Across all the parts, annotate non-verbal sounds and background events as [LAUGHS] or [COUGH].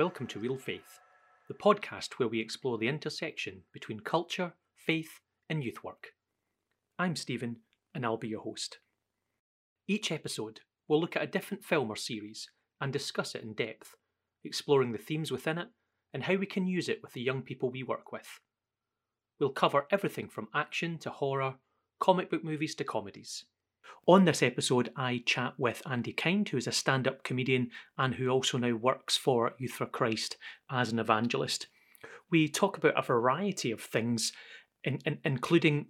Welcome to Reel Faith, the podcast where we explore the intersection between culture, faith, and youth work. I'm Steven, and I'll be your host. Each episode, we'll look at a different film or series and discuss it in depth, exploring the themes within it and how we can use it with the young people we work with. We'll cover everything from action to horror, comic book movies to comedies. On this episode, I chat with Andy Kind, who is a stand up comedian and who also now works for Youth for Christ as an evangelist. We talk about a variety of things, in, in, including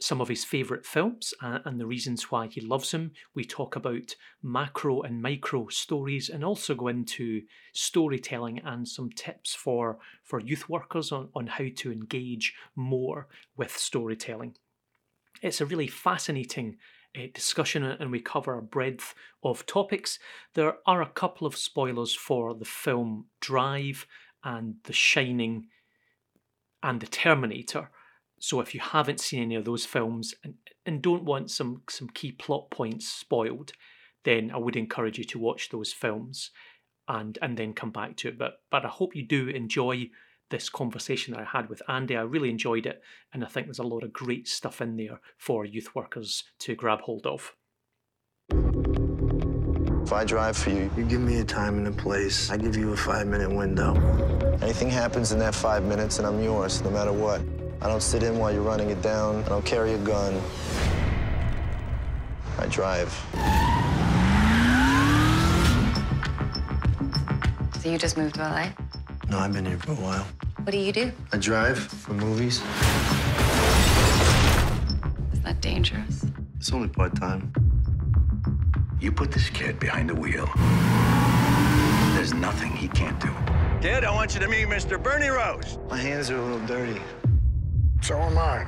some of his favourite films and the reasons why he loves them. We talk about macro and micro stories and also go into storytelling and some tips for, for youth workers on, on how to engage more with storytelling. It's a really fascinating discussion uh, and we cover a breadth of topics. There are a couple of spoilers for the film Drive and The Shining and The Terminator. So if you haven't seen any of those films and, and don't want some, some key plot points spoiled, then I would encourage you to watch those films and and then come back to it. But but I hope you do enjoy this conversation that I had with Andy. I really enjoyed it, and I think there's a lot of great stuff in there for youth workers to grab hold of. If I drive for you, you give me a time and a place. I give you a five minute window. Anything happens in that five minutes, and I'm yours, no matter what. I don't sit in while you're running it down. I don't carry a gun. I drive. So you just moved to LA? No, I've been here for a while. What do you do? I drive for movies. Is that dangerous? It's only part time. You put this kid behind the wheel. There's nothing he can't do. Kid, I want you to meet Mr. Bernie Rose. My hands are a little dirty. So am I.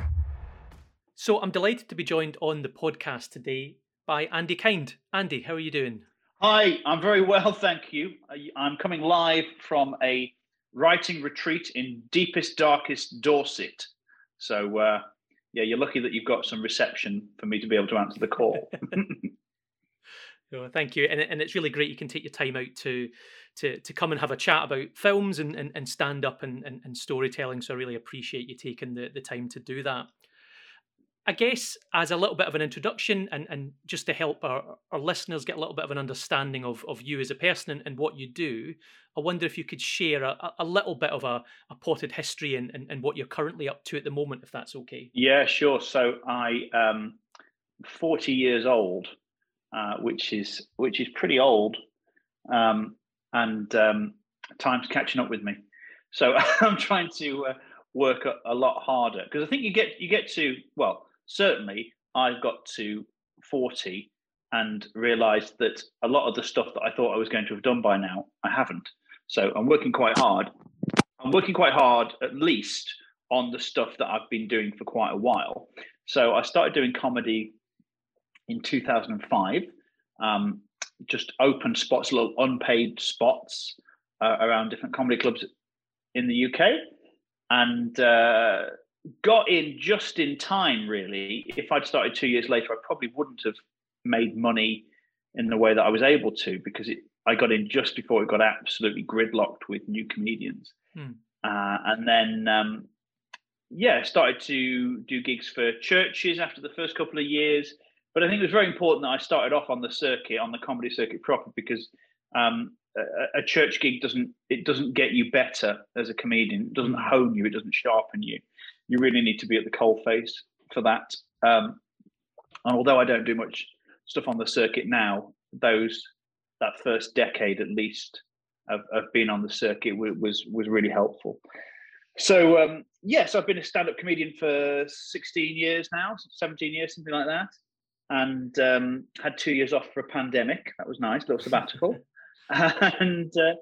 So I'm delighted to be joined on the podcast today by Andy Kind. Andy, how are you doing? Hi, I'm very well, thank you. I'm coming live from a writing retreat in deepest, darkest Dorset. So, uh, yeah, you're lucky that you've got some reception for me to be able to answer the call. [LAUGHS] [LAUGHS] oh, thank you, and, and it's really great you can take your time out to to to come and have a chat about films and, and, and stand up and, and, and storytelling. So I really appreciate you taking the, the time to do that. I guess as a little bit of an introduction and, and just to help our, our listeners get a little bit of an understanding of, of you as a person and, and what you do, I wonder if you could share a, a little bit of a, a potted history and, and, and what you're currently up to at the moment, if that's okay. Yeah, sure. So I am 40 years old, uh, which is which is pretty old, um, and um, time's catching up with me. So [LAUGHS] I'm trying to uh, work a, a lot harder because I think you get you get to well certainly I've got to 40 and realized that a lot of the stuff that I thought I was going to have done by now, I haven't. So I'm working quite hard. I'm working quite hard, at least, on the stuff that I've been doing for quite a while. So I started doing comedy in 2005, um, just open spots, little unpaid spots uh, around different comedy clubs in the UK. And uh, got in just in time, really. If I'd started two years later, I probably wouldn't have made money in the way that I was able to because it, I got in just before it got absolutely gridlocked with new comedians. Hmm. Uh, and then, um, yeah, started to do gigs for churches after the first couple of years. But I think it was very important that I started off on the circuit, on the comedy circuit proper, because um, a, a, church gig doesn't it doesn't get you better as a comedian. It doesn't hmm. hone you. It doesn't sharpen you you really need to be at the coalface for that. Um, and although I don't do much stuff on the circuit now, those that first decade at least of, of being on the circuit was was really helpful. So um, yes, I've been a stand-up comedian for 16 years now, 17 years, something like that, and um, had two years off for a pandemic. That was nice, little sabbatical. [LAUGHS] and uh,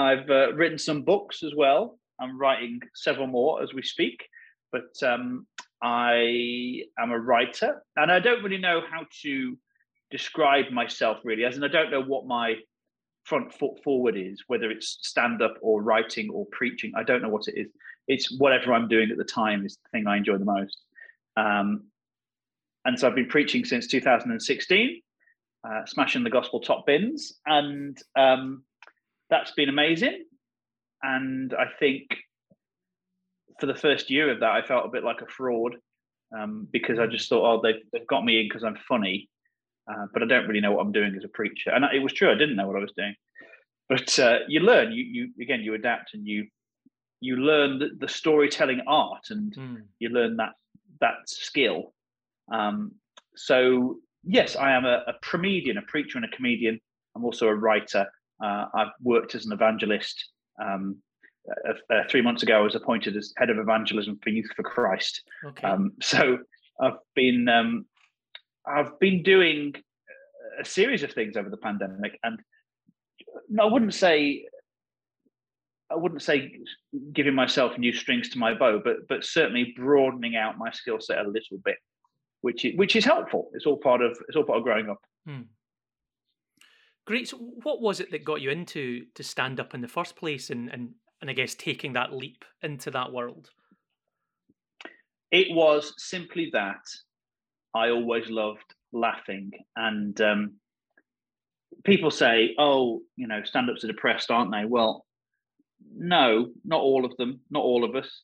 I've uh, written some books as well. I'm writing several more as we speak but um, I am a writer, and I don't really know how to describe myself really, as in I don't know what my front foot forward is, whether it's stand up or writing or preaching. I don't know what it is. It's whatever I'm doing at the time is the thing I enjoy the most. Um, and so I've been preaching since 2016, uh, smashing the gospel top bins, and um, that's been amazing. and I think for the first year of that, I felt a bit like a fraud um, because I just thought, oh, they've, they've got me in because I'm funny, uh, but I don't really know what I'm doing as a preacher. And it was true, I didn't know what I was doing. But uh, you learn, you, you again, you adapt and you you learn the, the storytelling art and mm. you learn that that skill. Um, so yes, I am a, a comedian, a preacher, and a comedian. I'm also a writer. Uh, I've worked as an evangelist. Um, uh, uh, three months ago, I was appointed as head of evangelism for Youth for Christ. Okay. Um, so I've been um, I've been doing a series of things over the pandemic, and I wouldn't say I wouldn't say giving myself new strings to my bow, but but certainly broadening out my skill set a little bit, which is, which is helpful. It's all part of it's all part of growing up. Hmm. Great. So what was it that got you into to stand up in the first place, and and and I guess taking that leap into that world? It was simply that I always loved laughing, and um, people say, "Oh, you know, stand-ups are depressed, aren't they?" Well, no, not all of them, not all of us.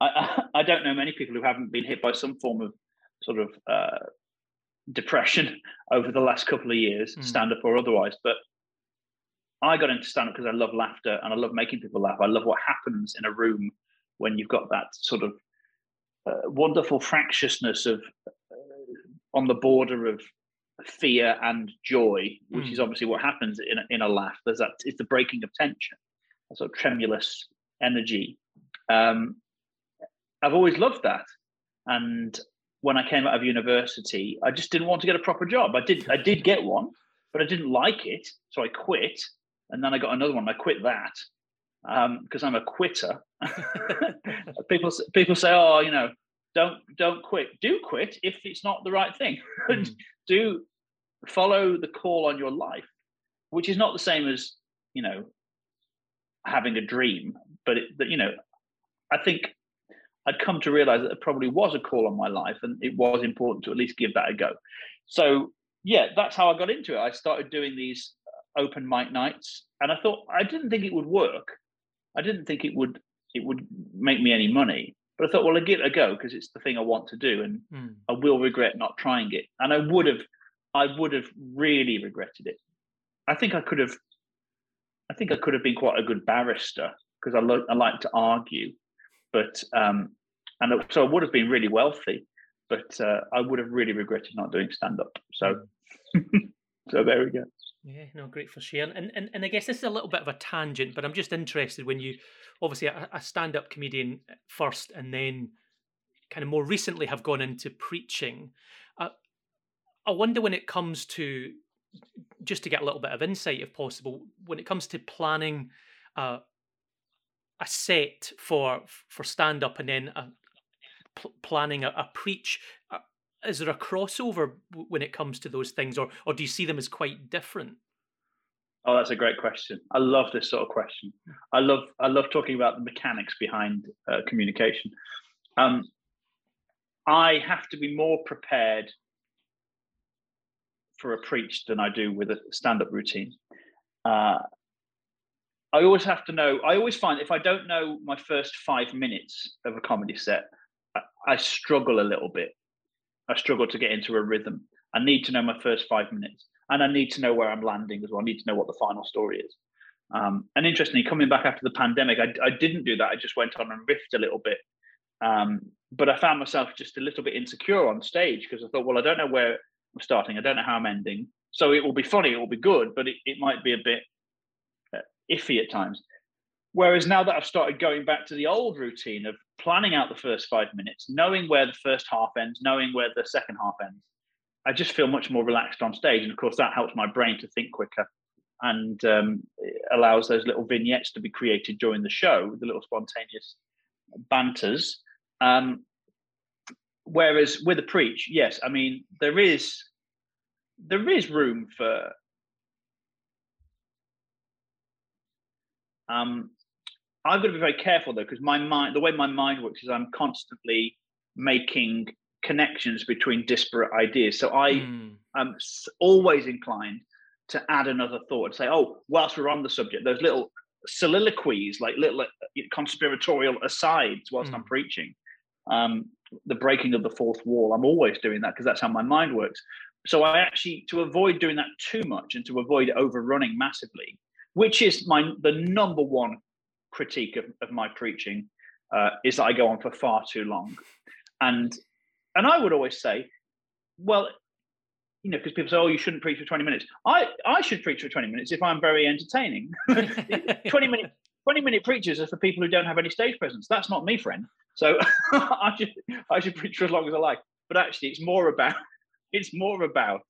I, [LAUGHS] I don't know many people who haven't been hit by some form of sort of uh, depression [LAUGHS] over the last couple of years, mm. stand up or otherwise. But I got into stand up because I love laughter and I love making people laugh. I love what happens in a room when you've got that sort of uh, wonderful fractiousness of uh, on the border of fear and joy, which mm. is obviously what happens in a, in a laugh. There's that it's the breaking of tension, a sort of tremulous energy. Um, I've always loved that, and when I came out of university, I just didn't want to get a proper job. I did I did get one, but I didn't like it, so I quit and then I got another one. I quit that because um, I'm a quitter. [LAUGHS] people people say, "Oh, you know, don't don't quit. Do quit if it's not the right thing. [LAUGHS] Mm. Do follow the call on your life, which is not the same as you know having a dream, but it, you know, I think I'd come to realize that there probably was a call on my life, and it was important to at least give that a go. So yeah, that's how I got into it. I started doing these open mic nights, and I thought I didn't think it would work. I didn't think it would it would make me any money, but I thought, well, I'll give it a go because it's the thing I want to do, and mm. I will regret not trying it. And I would have, I would have really regretted it. I think I could have, I think I could have been quite a good barrister because I, lo- I like to argue, but um, and so I would have been really wealthy, but uh, I would have really regretted not doing stand up. So, hmm. [LAUGHS] so there we go. Yeah, no, great for sharing. And, and and I guess this is a little bit of a tangent, but I'm just interested when you obviously a, a stand up comedian first and then kind of more recently have gone into preaching. Uh, I wonder when it comes to just to get a little bit of insight, if possible, when it comes to planning uh, a set for for stand up and then a, pl- planning a, a preach. Is there a crossover when it comes to those things, or or do you see them as quite different? Oh, that's a great question. I love this sort of question. I love I love talking about the mechanics behind uh, communication. Um, I have to be more prepared for a preach than I do with a stand-up routine. Uh, I always have to know. I always find if I don't know my first five minutes of a comedy set, I, I struggle a little bit I struggle to get into a rhythm. I need to know my first five minutes, and I need to know where I'm landing as well. I need to know what the final story is. Um, and interestingly, coming back after the pandemic, I, I, didn't do that. I just went on and riffed a little bit. Um, but I found myself just a little bit insecure on stage because I thought, well, I don't know where I'm starting. I don't know how I'm ending. So it will be funny, it will be good, but it, it might be a bit uh, iffy at times. Whereas now that I've started going back to the old routine of planning out the first five minutes, knowing where the first half ends, knowing where the second half ends, I just feel much more relaxed on stage. And of course, that helps my brain to think quicker and um, allows those little vignettes to be created during the show, the little spontaneous banters. Um, whereas with a preach, yes, I mean there is there is room for um, I've got to be very careful though, because my mind, the way my mind works is I'm constantly making connections between disparate ideas. So I mm. am always inclined to add another thought and say, oh, whilst we're on the subject, those little soliloquies, like little uh, conspiratorial asides whilst mm. I'm preaching. Um, the breaking of the fourth wall. I'm always doing that because that's how my mind works. So I actually, to avoid doing that too much and to avoid overrunning massively, which is my the number one critique of, of my preaching, uh, is that I go on for far too long, and and I would always say, well, you know, because people say, "Oh, you shouldn't preach for 20 minutes." I I should preach for 20 minutes if I'm very entertaining. [LAUGHS] 20 minute 20 minute preachers are for people who don't have any stage presence. That's not me, friend. So [LAUGHS] I should I should preach for as long as I like. But actually, it's more about it's more about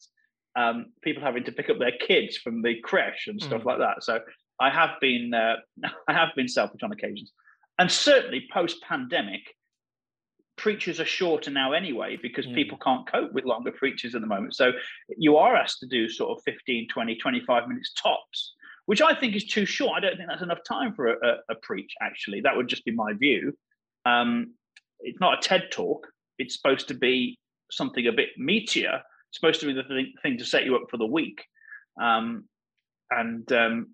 um, people having to pick up their kids from the creche and stuff mm. like that. So I have been uh, [LAUGHS] I have been selfish on occasions, and certainly post pandemic, preachers are shorter now anyway because yeah. people can't cope with longer preachers at the moment. So you are asked to do sort of 15, 20, 25 minutes tops, which I think is too short. I don't think that's enough time for a, a, a preach, actually. That would just be my view. Um, it's not a TED talk. It's supposed to be something a bit meatier. It's supposed to be the thing, thing to set you up for the week. Um, and um,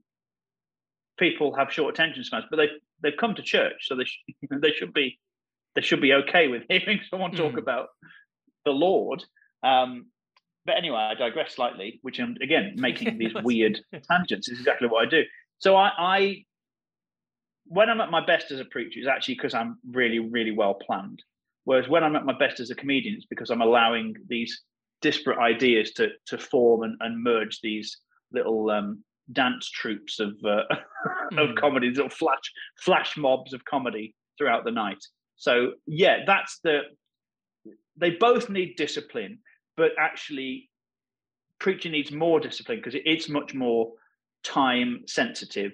people have short attention spans, but they they've come to church, so they sh- [LAUGHS] they should be they should be okay with hearing [LAUGHS] someone talk mm. about the Lord. Um, but anyway, I digress slightly, which I'm again [LAUGHS] making these weird tangents. Is exactly what I do. So I, I, when I'm at my best as a preacher, is actually because I'm really, really well planned. Whereas when I'm at my best as a comedian, it's because I'm allowing these disparate ideas to to form and, and merge these little um, dance troupes of uh, mm. [LAUGHS] of comedy, little flash flash mobs of comedy throughout the night. So yeah, that's the. They both need discipline, but actually, preaching needs more discipline because it's much more time sensitive,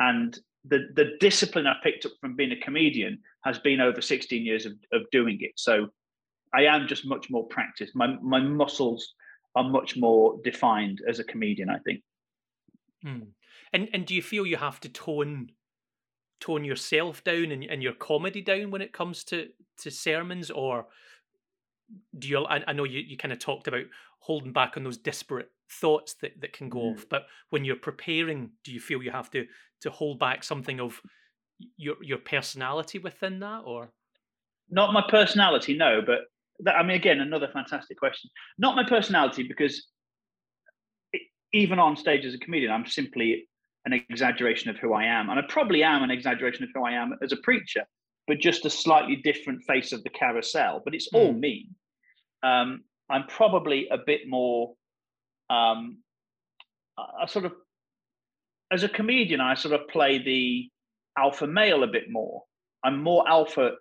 and the the discipline I picked up from being a comedian has been over 16 years of, of doing it. So I am just much more practiced. My my muscles are much more defined as a comedian, I think. Hmm. And and do you feel you have to tone tone yourself down and, and your comedy down when it comes to to sermons, or do you? I, I know you, you kind of talked about holding back on those disparate thoughts that, that can go mm. off, but when you're preparing, do you feel you have to to hold back something of your your personality within that, or? Not my personality, no, but that, I mean, again, another fantastic question. Not my personality because even on stage as a comedian, I'm simply an exaggeration of who I am. And I probably am an exaggeration of who I am as a preacher, but just a slightly different face of the carousel. But it's all mm. me. Um, I'm probably a bit more, um, I sort of, as a comedian, I sort of play the alpha male a bit more. I'm more alpha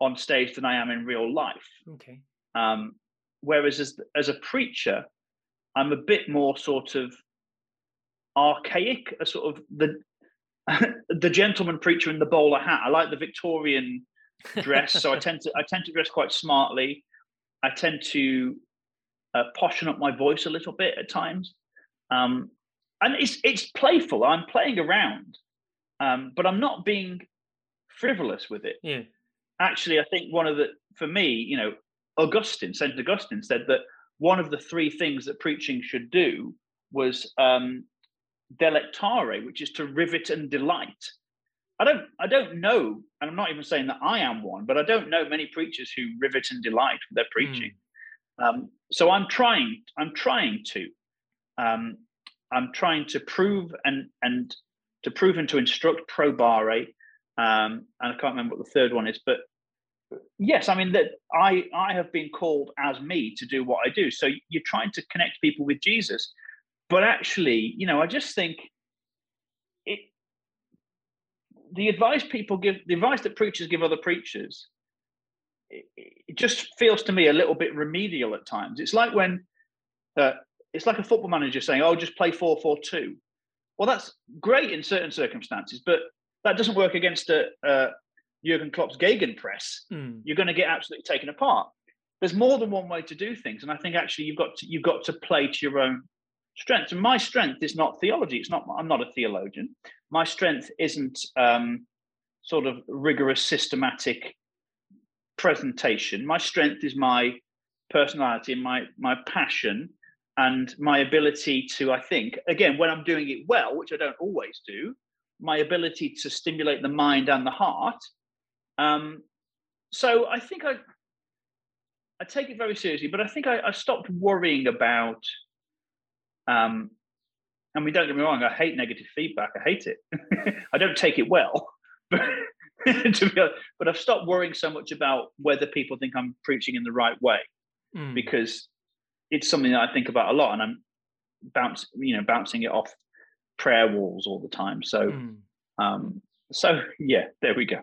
on stage than I am in real life. Okay. Um, whereas as, as a preacher, I'm a bit more sort of archaic, a sort of the [LAUGHS] the gentleman preacher in the bowler hat. I like the Victorian dress, so I [LAUGHS] tend to I tend to dress quite smartly. I tend to uh, poshen up my voice a little bit at times, um, and it's it's playful. I'm playing around, um, but I'm not being frivolous with it. Yeah. Actually, I think one of the for me, you know, Augustine, Saint Augustine said that one of the three things that preaching should do was um, delectare, which is to rivet and delight. I don't, I don't know, and I'm not even saying that I am one, but I don't know many preachers who rivet and delight with their preaching. Mm. Um, so I'm trying, I'm trying to, um, I'm trying to prove and and to prove and to instruct probare, um, and I can't remember what the third one is, but yes i mean that i i have been called as me to do what i do. So you're trying to connect people with jesus. But actually you know i just think it the advice people give the advice that preachers give other preachers it, it just feels to me a little bit remedial at times. It's like when uh, it's like a football manager saying oh just play 4-4-2 well that's great in certain circumstances but that doesn't work against a, a, Jurgen Klopp's Gegenpress, mm. you're going to get absolutely taken apart. There's more than one way to do things, and I think actually you've got to you've got to play to your own strength. And my strength is not theology. It's not. I'm not a theologian. My strength isn't um, sort of rigorous, systematic presentation. My strength is my personality and my my passion and my ability to. I think again when I'm doing it well, which I don't always do, my ability to stimulate the mind and the heart. Um, so I think I I take it very seriously, but I think I, I stopped worrying about. Um, I mean, don't get me wrong. I hate negative feedback. I hate it. [LAUGHS] I don't take it well, [LAUGHS] but to be honest, but I've stopped worrying so much about whether people think I'm preaching in the right way, Mm. because it's something that I think about a lot, and I'm bounce, you know, bouncing it off prayer walls all the time. So, Mm. um, so yeah, there we go.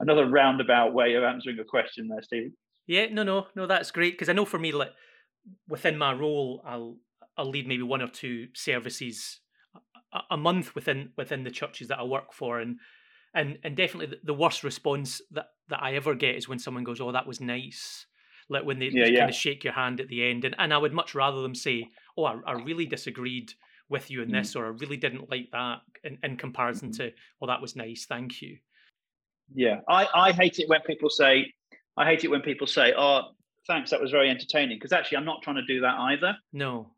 Another roundabout way of answering a question there, Steven. Yeah, no, no, no, that's great because I know for me, like within my role, I'll I'll lead maybe one or two services a, a month within within the churches that I work for, and and and definitely the, worst response that that I ever get is when someone goes, "Oh, that was nice," like when they, Yeah, kind yeah. of shake your hand at the end, and and I would much rather them say, "Oh, I, I really disagreed." With you in this, or I really didn't like that in, in comparison Mm-hmm. to, well, that was nice, thank you. Yeah, I, I hate it when people say, I hate it when people say, oh, thanks, that was very entertaining. Because actually, I'm not trying to do that either. No.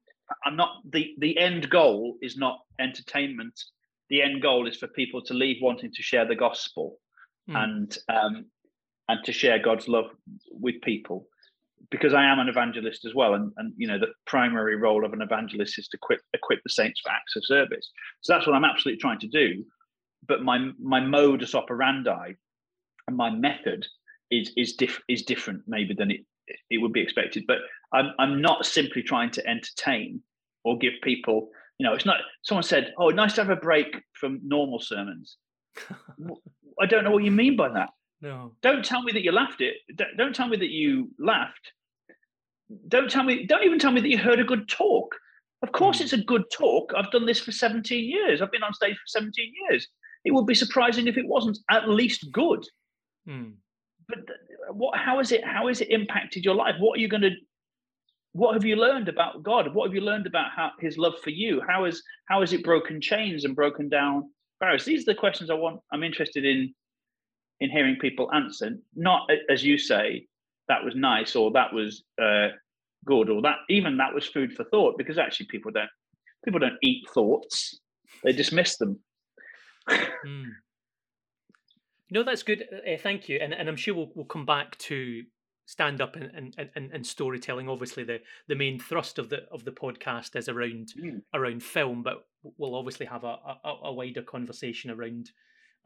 I'm not the the end goal is not entertainment. The end goal is for people to leave wanting to share the gospel Mm. and um, and to share God's love with people. Because I am an evangelist as well, and and you know the primary role of an evangelist is to equip equip the saints for acts of service. So that's what I'm absolutely trying to do. But my my modus operandi and my method is is diff, is different maybe than it it would be expected. But I'm I'm not simply trying to entertain or give people. You know, it's not. Someone said, "Oh, nice to have a break from normal sermons." [LAUGHS] I don't know what you mean by that. No. Don't tell me that you laughed it. Don't, tell me that you laughed. Don't tell me. Don't even tell me that you heard a good talk. Of course, Mm. it's a good talk. I've done this for 17 years. I've been on stage for 17 years. It would be surprising if it wasn't at least good. Mm. But what? How has it? How has it impacted your life? What are you going to? What have you learned about God? What have you learned about how, His love for you? How has how has it broken chains and broken down barriers? These are the questions I want. I'm interested in in hearing people answer. Not as you say, that was nice or that was uh, good or that even that was food for thought. Because actually, people don't people don't eat thoughts; they dismiss them. [LAUGHS] Mm. No, that's good. Uh, thank you, and and I'm sure we'll we'll come back to stand up and, and, and, and storytelling. Obviously, the the main thrust of the of the podcast is around Mm. around film, but we'll obviously have a, a, a wider conversation around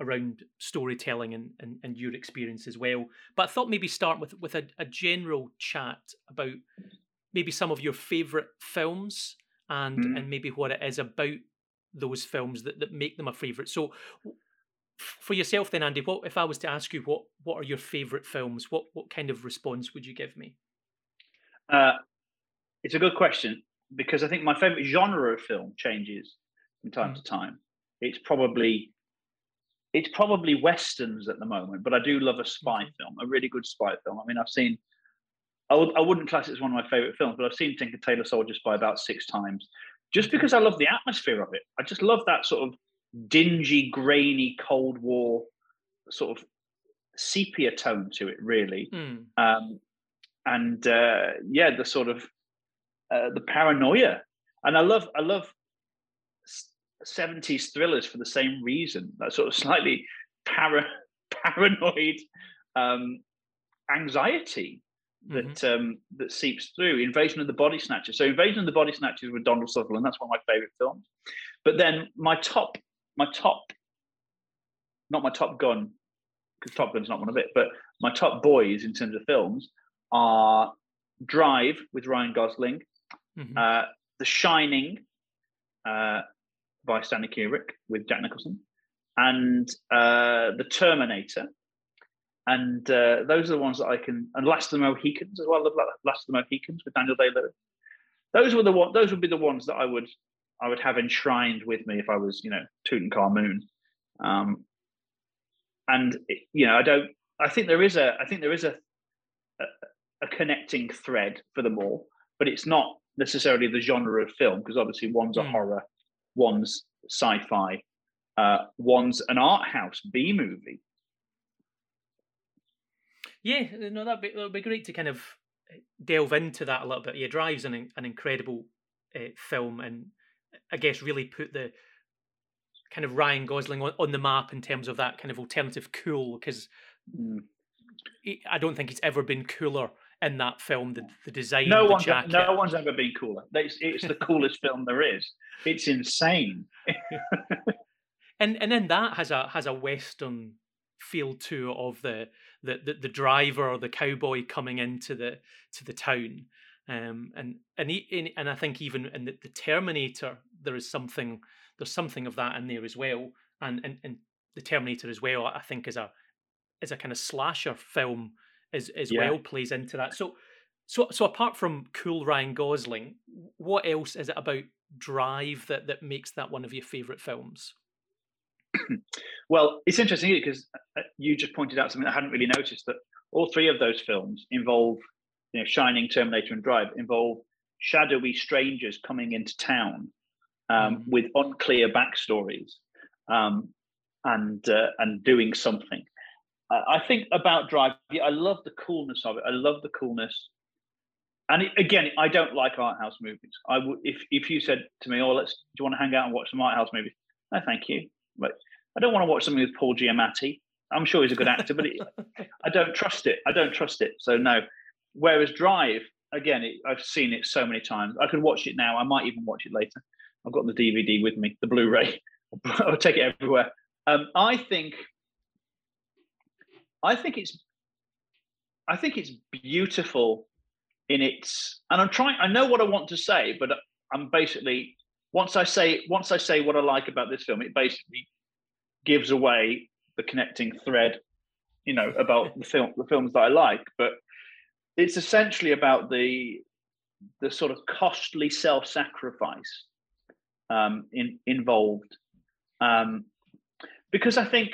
around storytelling and, and, and your experience as well. But I thought maybe start with with a, a general chat about maybe some of your favourite films and Mm. and maybe what it is about those films that, that make them a favourite. So for yourself then Andy, what if I was to ask you what what are your favourite films, what what kind of response would you give me? Uh, it's a good question because I think my favorite genre of film changes from time Mm. to time. It's probably it's probably westerns at the moment, but I do love a spy Okay. film, a really good spy film. I mean, I've seen. I would, I wouldn't class it as one of my favorite films, but I've seen Tinker Tailor Soldier Spy about six times, just because I love the atmosphere of it. I just love that sort of dingy, grainy Cold War sort of sepia tone to it. Really, Mm. um, and uh, yeah, the sort of uh, the paranoia, and I love I love seventies thrillers for the same reason. That sort of slightly para- [LAUGHS] paranoid um, anxiety that um, that seeps through. Invasion of the Body Snatchers. So Invasion of the Body Snatchers with Donald Sutherland. That's one of my favorite films. But then my top, my top, not my Top Gun, because Top Gun's not one of it. But my top boys in terms of films are Drive with Ryan Gosling, Mhm. uh, The Shining uh, by Stanley Kubrick with Jack Nicholson, and uh, The Terminator. And uh, those are the ones that I can. And Last of the Mohicans as well. Love Last of the Mohicans with Daniel Day Lewis. Those were the one. Those would be the ones that I would I would have enshrined with me if I was, you know, Tutankhamun. Um, and you know, I don't. I think there is a. I think there is a a, a connecting thread for them all, but it's not necessarily the genre of film because obviously one's a Hmm. horror, one's sci-fi, uh, one's an art house B movie. Yeah, no, that'd be that'd be great to kind of eh, delve into that a little bit. Yeah, Drive's an an incredible uh, film, and I guess really put the kind of Ryan Gosling on, on the map in terms of that kind of alternative cool because Mm. I don't think he's ever been cooler in that film. The, the design, No the one's jacket. no one's ever been cooler. It's, it's the coolest film there is. It's insane. [LAUGHS] and and then that has a has a western feel to it of the the the, the driver or the cowboy coming into the to the town um and and he, and I think even in the, the Terminator there is something there's something of that in there as well and and, and the Terminator as well I think is a is a kind of slasher film as as Yeah. well plays into that so so so apart from cool Ryan Gosling what else is it about Drive that that makes that one of your favorite films [CLEARS THROAT] Well, it's interesting because you just pointed out something I hadn't really noticed that all three of those films involve, you know, Shining, Terminator, and Drive involve shadowy strangers coming into town um, Mhm. with unclear backstories um, and uh, and doing something. I think about Drive. Yeah, I love the coolness of it. I love the coolness. And it, again, I don't like art house movies. I would if if you said to me, "Oh, let's do you want to hang out and watch some art house movies?" No, thank you. But I don't want to watch something with Paul Giamatti. I'm sure he's a good actor, but it, I don't trust it. I don't trust it. So no. Whereas Drive, again, it, I've seen it so many times. I could watch it now. I might even watch it later. I've got the DVD with me, the Blu-ray. [LAUGHS] I'll take it everywhere. Um, I think, I think it's, I think it's beautiful in its. And I'm trying. I know what I want to say, but I'm basically once I say once I say what I like about this film, it basically gives away the connecting thread, you know, about the film, the films that I like. But it's essentially about the the sort of costly self-sacrifice um, in, involved, um, because I think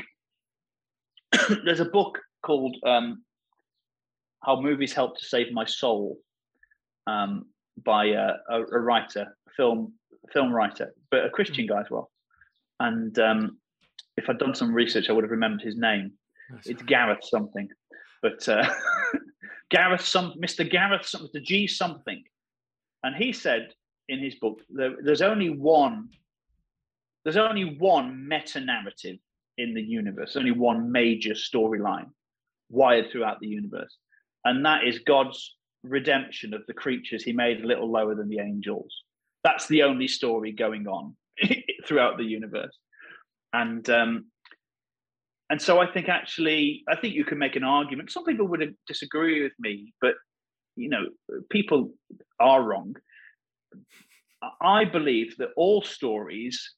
[COUGHS] there's a book called um, "How Movies Help to Save My Soul" um, by a, a, a writer, a film film writer, but a Christian guy as well. And um, if I'd done some research, I would have remembered his name. It's Gareth something, but uh, [LAUGHS] Gareth some Mr. Gareth some Mr. G something, and he said in his book there, there's only one there's only one meta narrative in the universe, only one major storyline wired throughout the universe, and that is God's redemption of the creatures He made a little lower than the angels. That's the only story going on [LAUGHS] throughout the universe, and um, and so I think actually, I think you can make an argument. Some people would disagree with me, but you know, people are wrong. I believe that all stories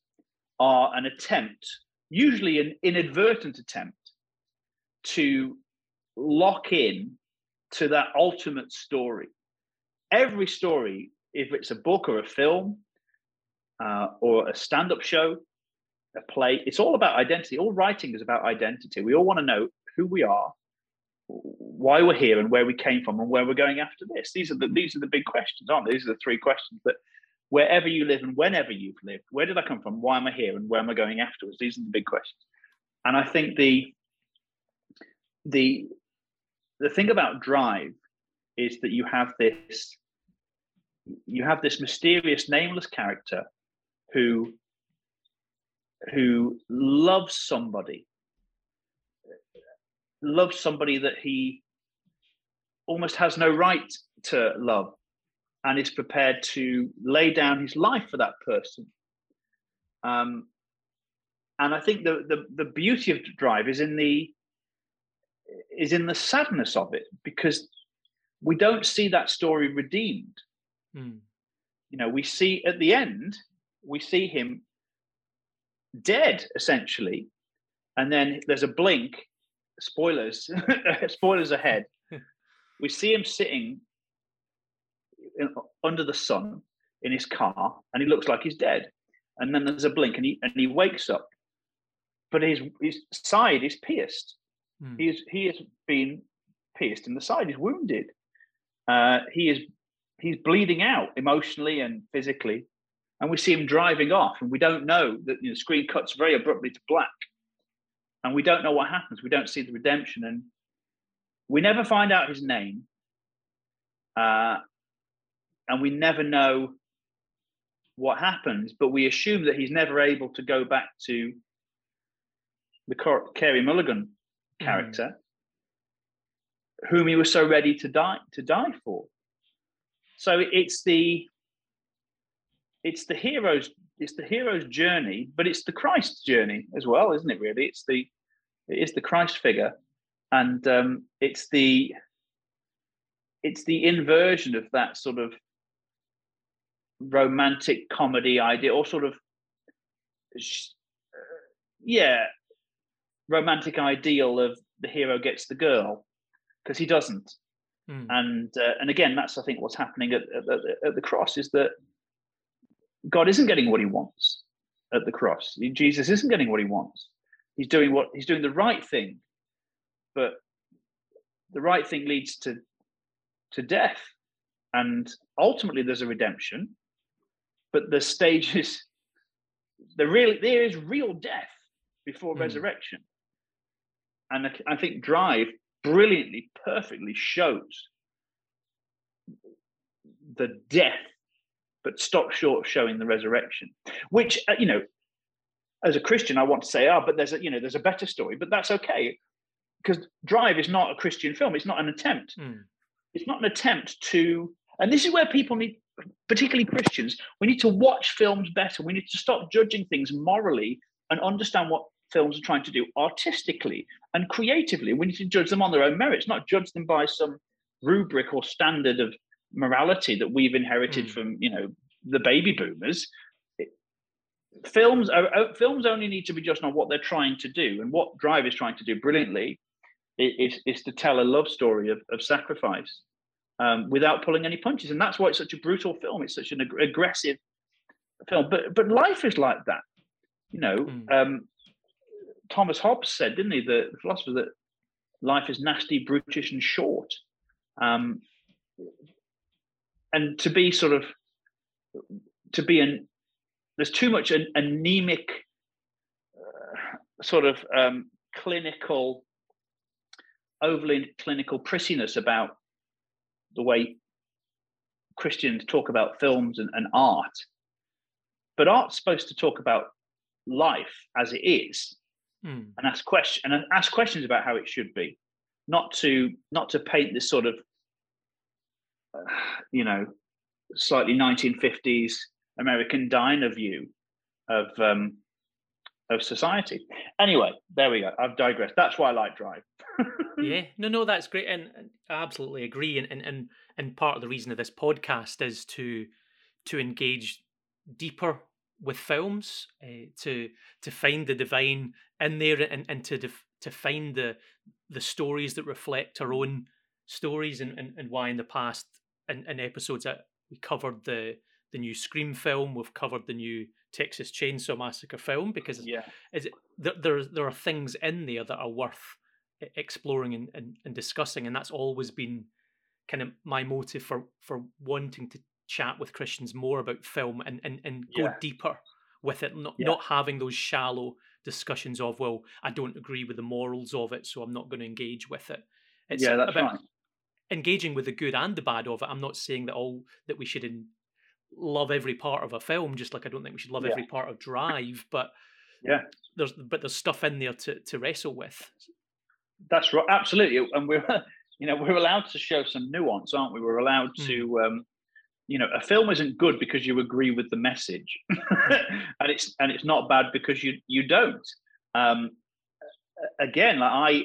are an attempt, usually an inadvertent attempt, to lock in to that ultimate story. Every story, if it's a book or a film uh, or a stand up show, a play, it's all about identity. All writing is about identity. We all want to know who we are, why we're here, and where we came from, and where we're going after this. These are the these are the big questions, aren't they? These are the three questions that wherever you live and whenever you've lived, where did I come from? Why am I here? And where am I going afterwards? These are the big questions. And I think the the the thing about drive is that you have this you have this mysterious nameless character who who loves somebody loves somebody that he almost has no right to love and is prepared to lay down his life for that person. Um, and i think the, the the beauty of drive is in the is in the sadness of it because we don't see that story redeemed. Hmm. you know we see at the end we see him dead essentially and then there's a blink spoilers [LAUGHS] spoilers ahead. [LAUGHS] We see him sitting in, under the sun in his car and he looks like he's dead. And then there's a blink and he and he wakes up but his his side is pierced. Hmm. he is he has been pierced in the side. He's wounded. Uh, he is he's bleeding out emotionally and physically. And we see him driving off and we don't know that you know, the screen cuts very abruptly to black. And we don't know what happens. We don't see the redemption. And we never find out his name. Uh, and we never know what happens, but we assume that he's never able to go back to the Carey Mulligan mm. character, mm. whom he was so ready to die to die for. So it's the it's the hero's it's the hero's journey, but it's the Christ journey as well, isn't it? Really, it's the it is the Christ figure, and um, it's the it's the inversion of that sort of romantic comedy idea, or sort of yeah, romantic ideal of the hero gets the girl because he doesn't. Mm. And uh, and again, that's I think what's happening at, at, at, the cross is that God isn't getting what he wants at the cross. Jesus isn't getting what he wants. He's doing what he's doing the right thing, but the right thing leads to to death, and ultimately there's a redemption. But the stages, the real there is real death before mm. resurrection, and I think Drive brilliantly, perfectly shows the death, but stop short of showing the resurrection. Which uh, you know, as a Christian, I want to say, oh, but there's a you know there's a better story, but that's okay because Drive is not a Christian film. It's not an attempt. Mm. It's not an attempt to, and this is where people need, particularly Christians, we need to watch films better. We need to stop judging things morally and understand what films are trying to do artistically and creatively. We need to judge them on their own merits, not judge them by some rubric or standard of morality that we've inherited mm. from, you know, the baby boomers. films are films only need to be judged on what they're trying to do, and what Drive is trying to do brilliantly is, is to tell a love story of, of sacrifice um, without pulling any punches, and that's why it's such a brutal film. It's such an ag- aggressive film, but but life is like that, you know. Mm. Um, Thomas Hobbes said, didn't he, the, philosopher, that life is nasty, brutish, and short. Um, and to be sort of, to be an, there's too much an anemic, uh, sort of um, clinical, overly clinical prissiness about the way Christians talk about films and, and art. But art's supposed to talk about life as it is mm. and ask question and ask questions about how it should be, not to not to paint this sort of uh, you know slightly 1950s American diner view of um, of society. Anyway, there we go. I've digressed. That's why I like Drive. [LAUGHS] yeah, no, no, that's great, and, and I absolutely agree. And, and and and part of the reason of this podcast is to to engage deeper with films uh, to to find the divine in there and, and to def, to find the the stories that reflect our own stories and, and, and why in the past in, in episodes that we covered the the new Scream film, we've covered the new Texas Chainsaw Massacre film because yeah, is it, there, there there are things in there that are worth exploring and, and, and discussing, and that's always been kind of my motive for for wanting to chat with Christians more about film and and, and go yeah. deeper with it, not yeah. not having those shallow discussions of well, I don't agree with the morals of it, so I'm not going to engage with it. It's yeah, that's about right. engaging with the good and the bad of it. I'm not saying that all that we should in, love every part of a film, just like I don't think we should love yeah. every part of Drive, but yeah, there's but there's stuff in there to to wrestle with. That's right, absolutely, and we're [LAUGHS] you know we're allowed to show some nuance, aren't we? We're allowed mm. to um, you know a film isn't good because you agree with the message [LAUGHS] and it's and it's not bad because you you don't um again like i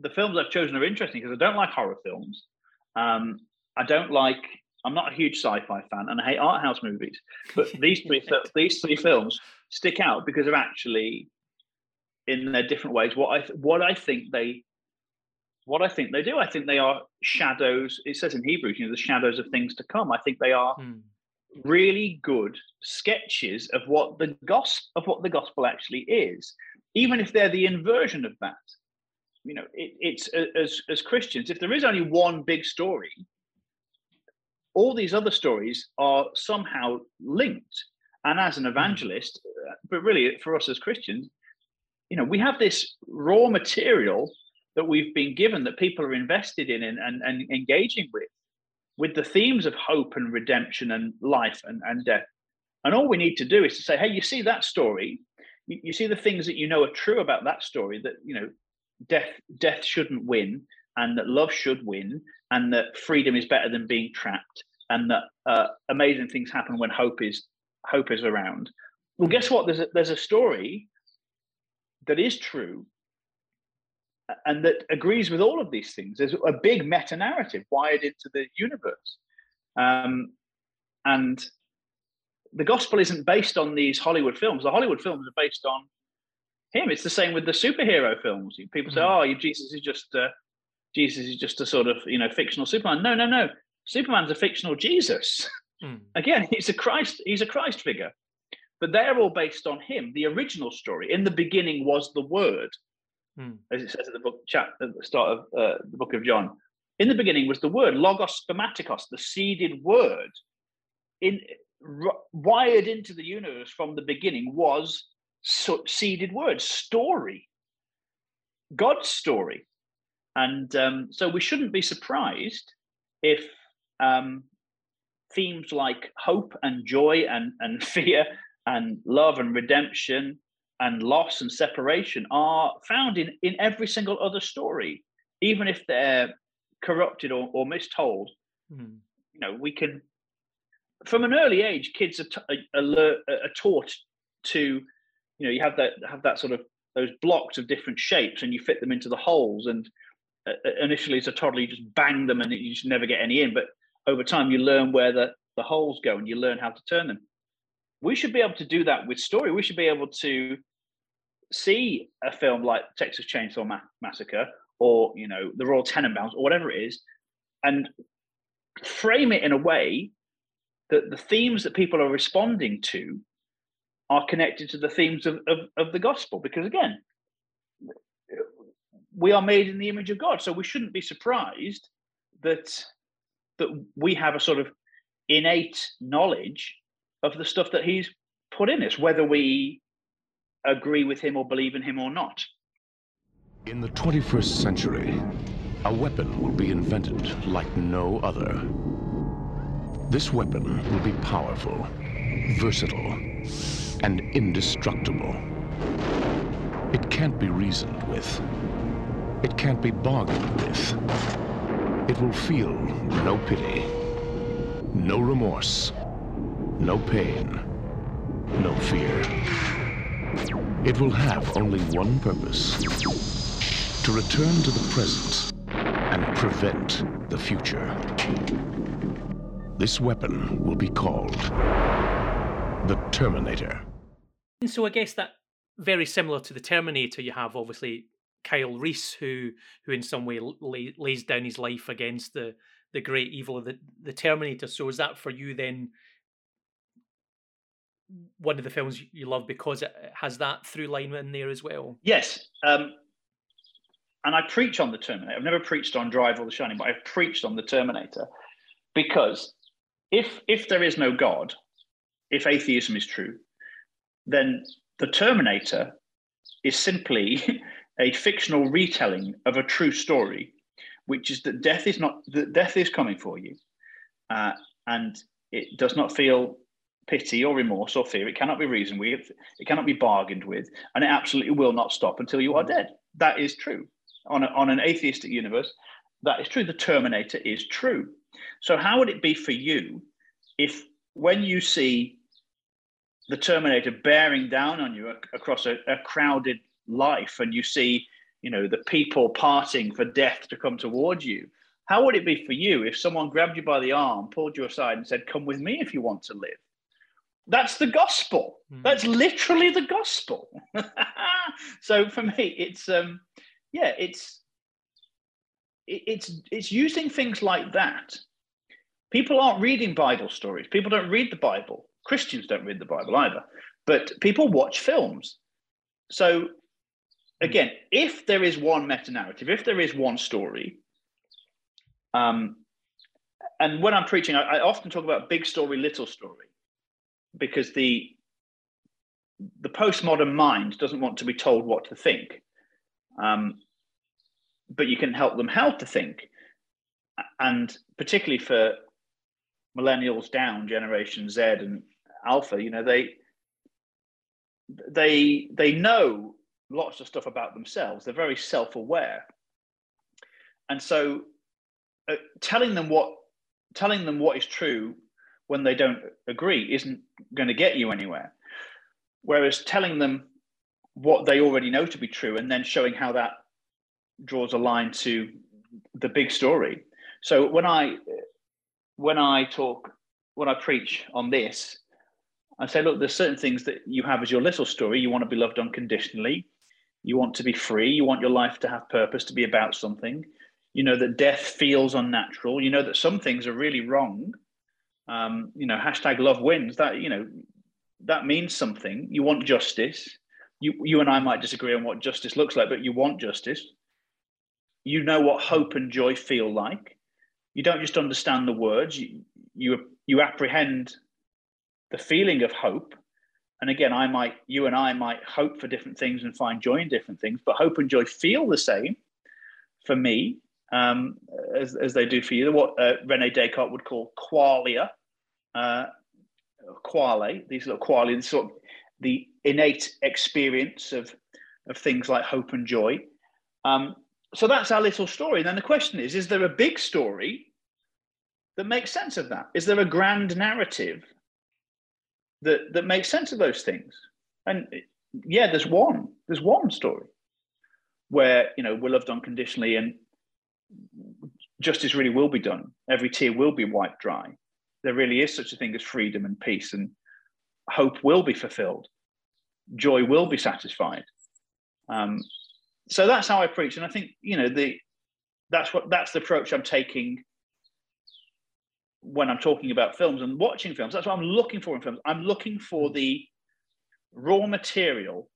the films i've chosen are interesting because i don't like horror films um i don't like i'm not a huge sci-fi fan and i hate art house movies [LAUGHS] but these three these three films stick out because of actually in their different ways what i what i think they what I think they do. I think they are shadows. It says in Hebrews, you know, the shadows of things to come. I think they are hmm. really good sketches of what the gospel of what the gospel actually is, even if they're the inversion of that. You know, it, it's as as Christians, if there is only one big story, all these other stories are somehow linked. And as an hmm. evangelist, uh, but really for us as Christians, you know, we have this raw material that we've been given that people are invested in and, and, and engaging with with the themes of hope and redemption and life and, and death And all we need to do is to say, hey, you see that story? You, you see the things that you know are true about that story that, you know, death death shouldn't win and that love should win and that freedom is better than being trapped and that uh, amazing things happen when hope is hope is around. Well guess what? There's a, there's a story that is true and that agrees with all of these things. There's a big meta narrative wired into the universe. Um, and the gospel isn't based on these hollywood films. The hollywood films are based on him. It's the same with the superhero films. People say mm. oh jesus is just uh, Jesus is just a sort of you know fictional Superman. No, no, no. Superman's a fictional Jesus. Mm. [LAUGHS] Again, he's a Christ. He's a Christ figure, but they're all based on him. The original story. In the beginning was the Word, mm. as it says at the book chat at the start of uh, the book of John. In the beginning was the Word, logos spermatikos, the seeded Word. In r- wired into the universe from the beginning was so, seeded Word, story. God's story and um, so we shouldn't be surprised if um, themes like hope and joy and, and [LAUGHS] fear and love and redemption and loss and separation are found in, in every single other story, even if they're corrupted or, or mistold. Mm. You know, we can, from an early age, kids are, t- are, taught to, you know, you have that have that sort of those blocks of different shapes and you fit them into the holes and Uh, initially as a toddler you just bang them and you just never get any in. But over time you learn where the, the holes go and you learn how to turn them. We should be able to do that with story. We should be able to see a film like texas chainsaw Ma- massacre or you know the royal tenenbaums or whatever it is and frame it in a way that the themes that people are responding to are connected to the themes of, of, of the gospel. Because again we are made in the image of God. So we shouldn't be surprised that that we have a sort of innate knowledge of the stuff that he's put in us, whether we agree with him or believe in him or not. In the 21st century, a weapon will be invented like no other. This weapon will be powerful, versatile, and indestructible. It can't be reasoned with. It can't be bargained with. It will feel no pity, no remorse, no pain, no fear. It will have only one purpose. To return to the present and prevent the future. This weapon will be called the Terminator. And so I guess that very similar to the Terminator, you have obviously Kyle Reese, who who in some way lay, lays down his life against the the great evil of the, the Terminator. So is that for you then one of the films you love because it has that through line in there as well? Yes. Um, and I preach on the Terminator. I've never preached on Drive or The Shining, but I've preached on the Terminator because if if there is no God, if atheism is true, then the Terminator is simply [LAUGHS] a fictional retelling of a true story, which is that death is not that death is coming for you, uh, and it does not feel pity or remorse or fear. It cannot be reasoned with. It cannot be bargained with, and it absolutely will not stop until you are dead. That is true. On a, on an atheistic universe, that is true. The Terminator is true. So how would it be for you if when you see the Terminator bearing down on you across a, a crowded life and you see you know the people parting for death to come towards you how would it be for you if someone grabbed you by the arm pulled you aside and said come with me if you want to live that's the gospel. Mm. that's literally the gospel. [LAUGHS] So for me it's um yeah it's it's it's using things like that. People aren't reading bible stories. People don't read the bible. Christians don't read the bible either. But people watch films. So again, if there is one meta narrative, if there is one story, um, and when I'm preaching, I, I, often talk about big story, little story, because the the postmodern mind doesn't want to be told what to think, um, but you can help them how to think, and particularly for millennials down, Generation Z, and alpha you know they they they know lots of stuff about themselves. They're very self-aware. And so uh, telling them what telling them what is true when they don't agree isn't going to get you anywhere. Whereas telling them what they already know to be true and then showing how that draws a line to the big story. So when i when i talk when i preach on this i say look there's certain things that you have as your little story. You want to be loved unconditionally you want to be free. You want your life to have purpose to be about something. You know that death feels unnatural. You know that some things are really wrong. Um, you know hashtag love wins. That you know that means something. You want justice. You you and i might disagree on what justice looks like but you want justice. You know what hope and joy feel like. You don't just understand the words. You you, you apprehend the feeling of hope and again i might you and i might hope for different things and find joy in different things but hope and joy feel the same for me um, as, as they do for you, what uh, Rene Descartes would call qualia, uh, quale, these little qualia, sort of the innate experience of, of things like hope and joy. Um, so that's our little story. And then the question is, is there a big story that makes sense of that? Is there a grand narrative that, that makes sense of those things? And yeah, there's one. There's one story where, you know, we're loved unconditionally and justice really will be done. Every tear will be wiped dry. There really is such a thing as freedom and peace, and hope will be fulfilled. Joy will be satisfied. Um, so that's how I preach, and I think you know the that's what that's the approach I'm taking when I'm talking about films and watching films. That's what I'm looking for in films. I'm looking for the raw material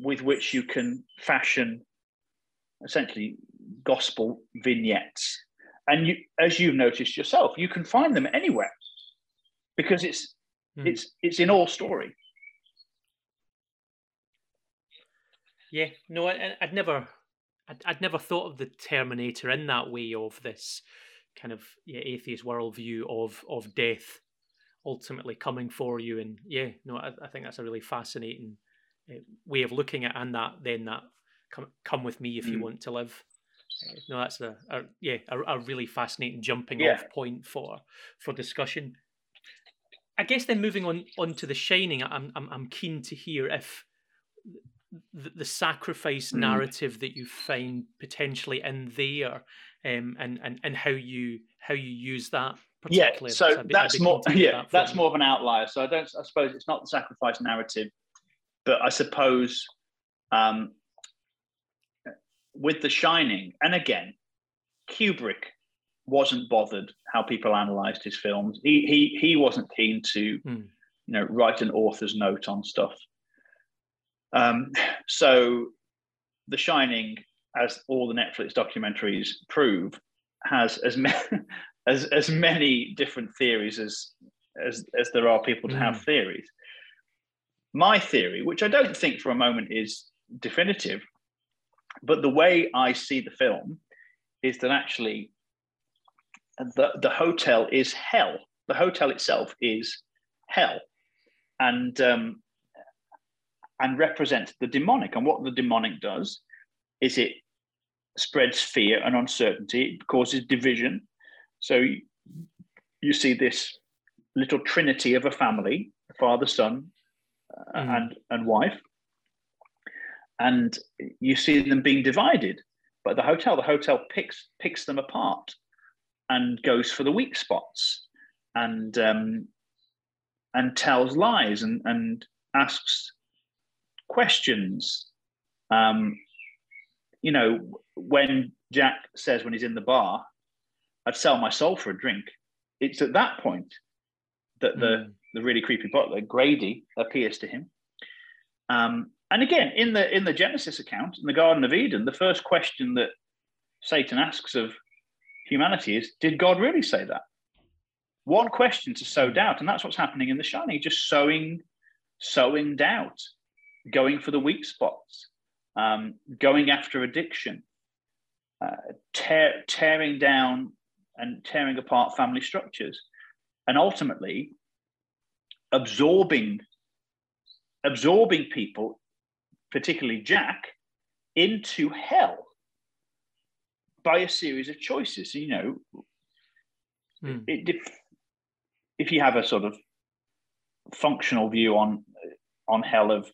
with which you can fashion essentially gospel vignettes. And you, as you've noticed yourself, you can find them anywhere because it's mm. it's it's in all story. Yeah, no, I, would never, I'd, I'd never thought of the Terminator in that way of this kind of yeah, atheist worldview of of death ultimately coming for you. And yeah, no, I, I think that's a really fascinating uh, way of looking at, and that then that come come with me if mm. you want to live no, that's a, a yeah a, a, really fascinating jumping yeah. off point for for discussion. I guess then moving on on to the Shining, I'm I'm, I'm keen to hear if the, the sacrifice mm. narrative that you find potentially in there, um, and and and how you how you use that. Yeah, so that's more yeah that that's more of an outlier. So I don't I suppose it's not the sacrifice narrative, but I suppose um, with The Shining, and again, Kubrick wasn't bothered how people analysed his films. He he he wasn't keen to, hmm. you know, write an author's note on stuff. Um, so, The Shining, as all the Netflix documentaries prove, has as many [LAUGHS] as as many different theories as as as there are people to have hmm. theories. My theory, which I don't think for a moment is definitive, but the way I see the film is that actually the, the hotel is hell. The hotel itself is hell. And um, and represents the demonic. And what the demonic does is it spreads fear and uncertainty, it causes division. So you, see this little trinity of a family father, son, mm. and, and wife and you see them being divided. But the hotel, the hotel picks picks them apart and goes for the weak spots and um, and tells lies and and asks questions. Um, you know, when Jack says when he's in the bar, "I'd sell my soul for a drink," it's at that point that the mm. the really creepy butler Grady appears to him. Um, and again, in the in the Genesis account, in the Garden of Eden, the first question that Satan asks of humanity is, did God really say that? One question to sow doubt, and that's what's happening in the shining, just sowing, sowing doubt, going for the weak spots, um, going after addiction, uh, tear, tearing down and tearing apart family structures. And ultimately, absorbing absorbing people, particularly Jack, into hell by a series of choices. You know, mm. it, if, if you have a sort of functional view on on hell of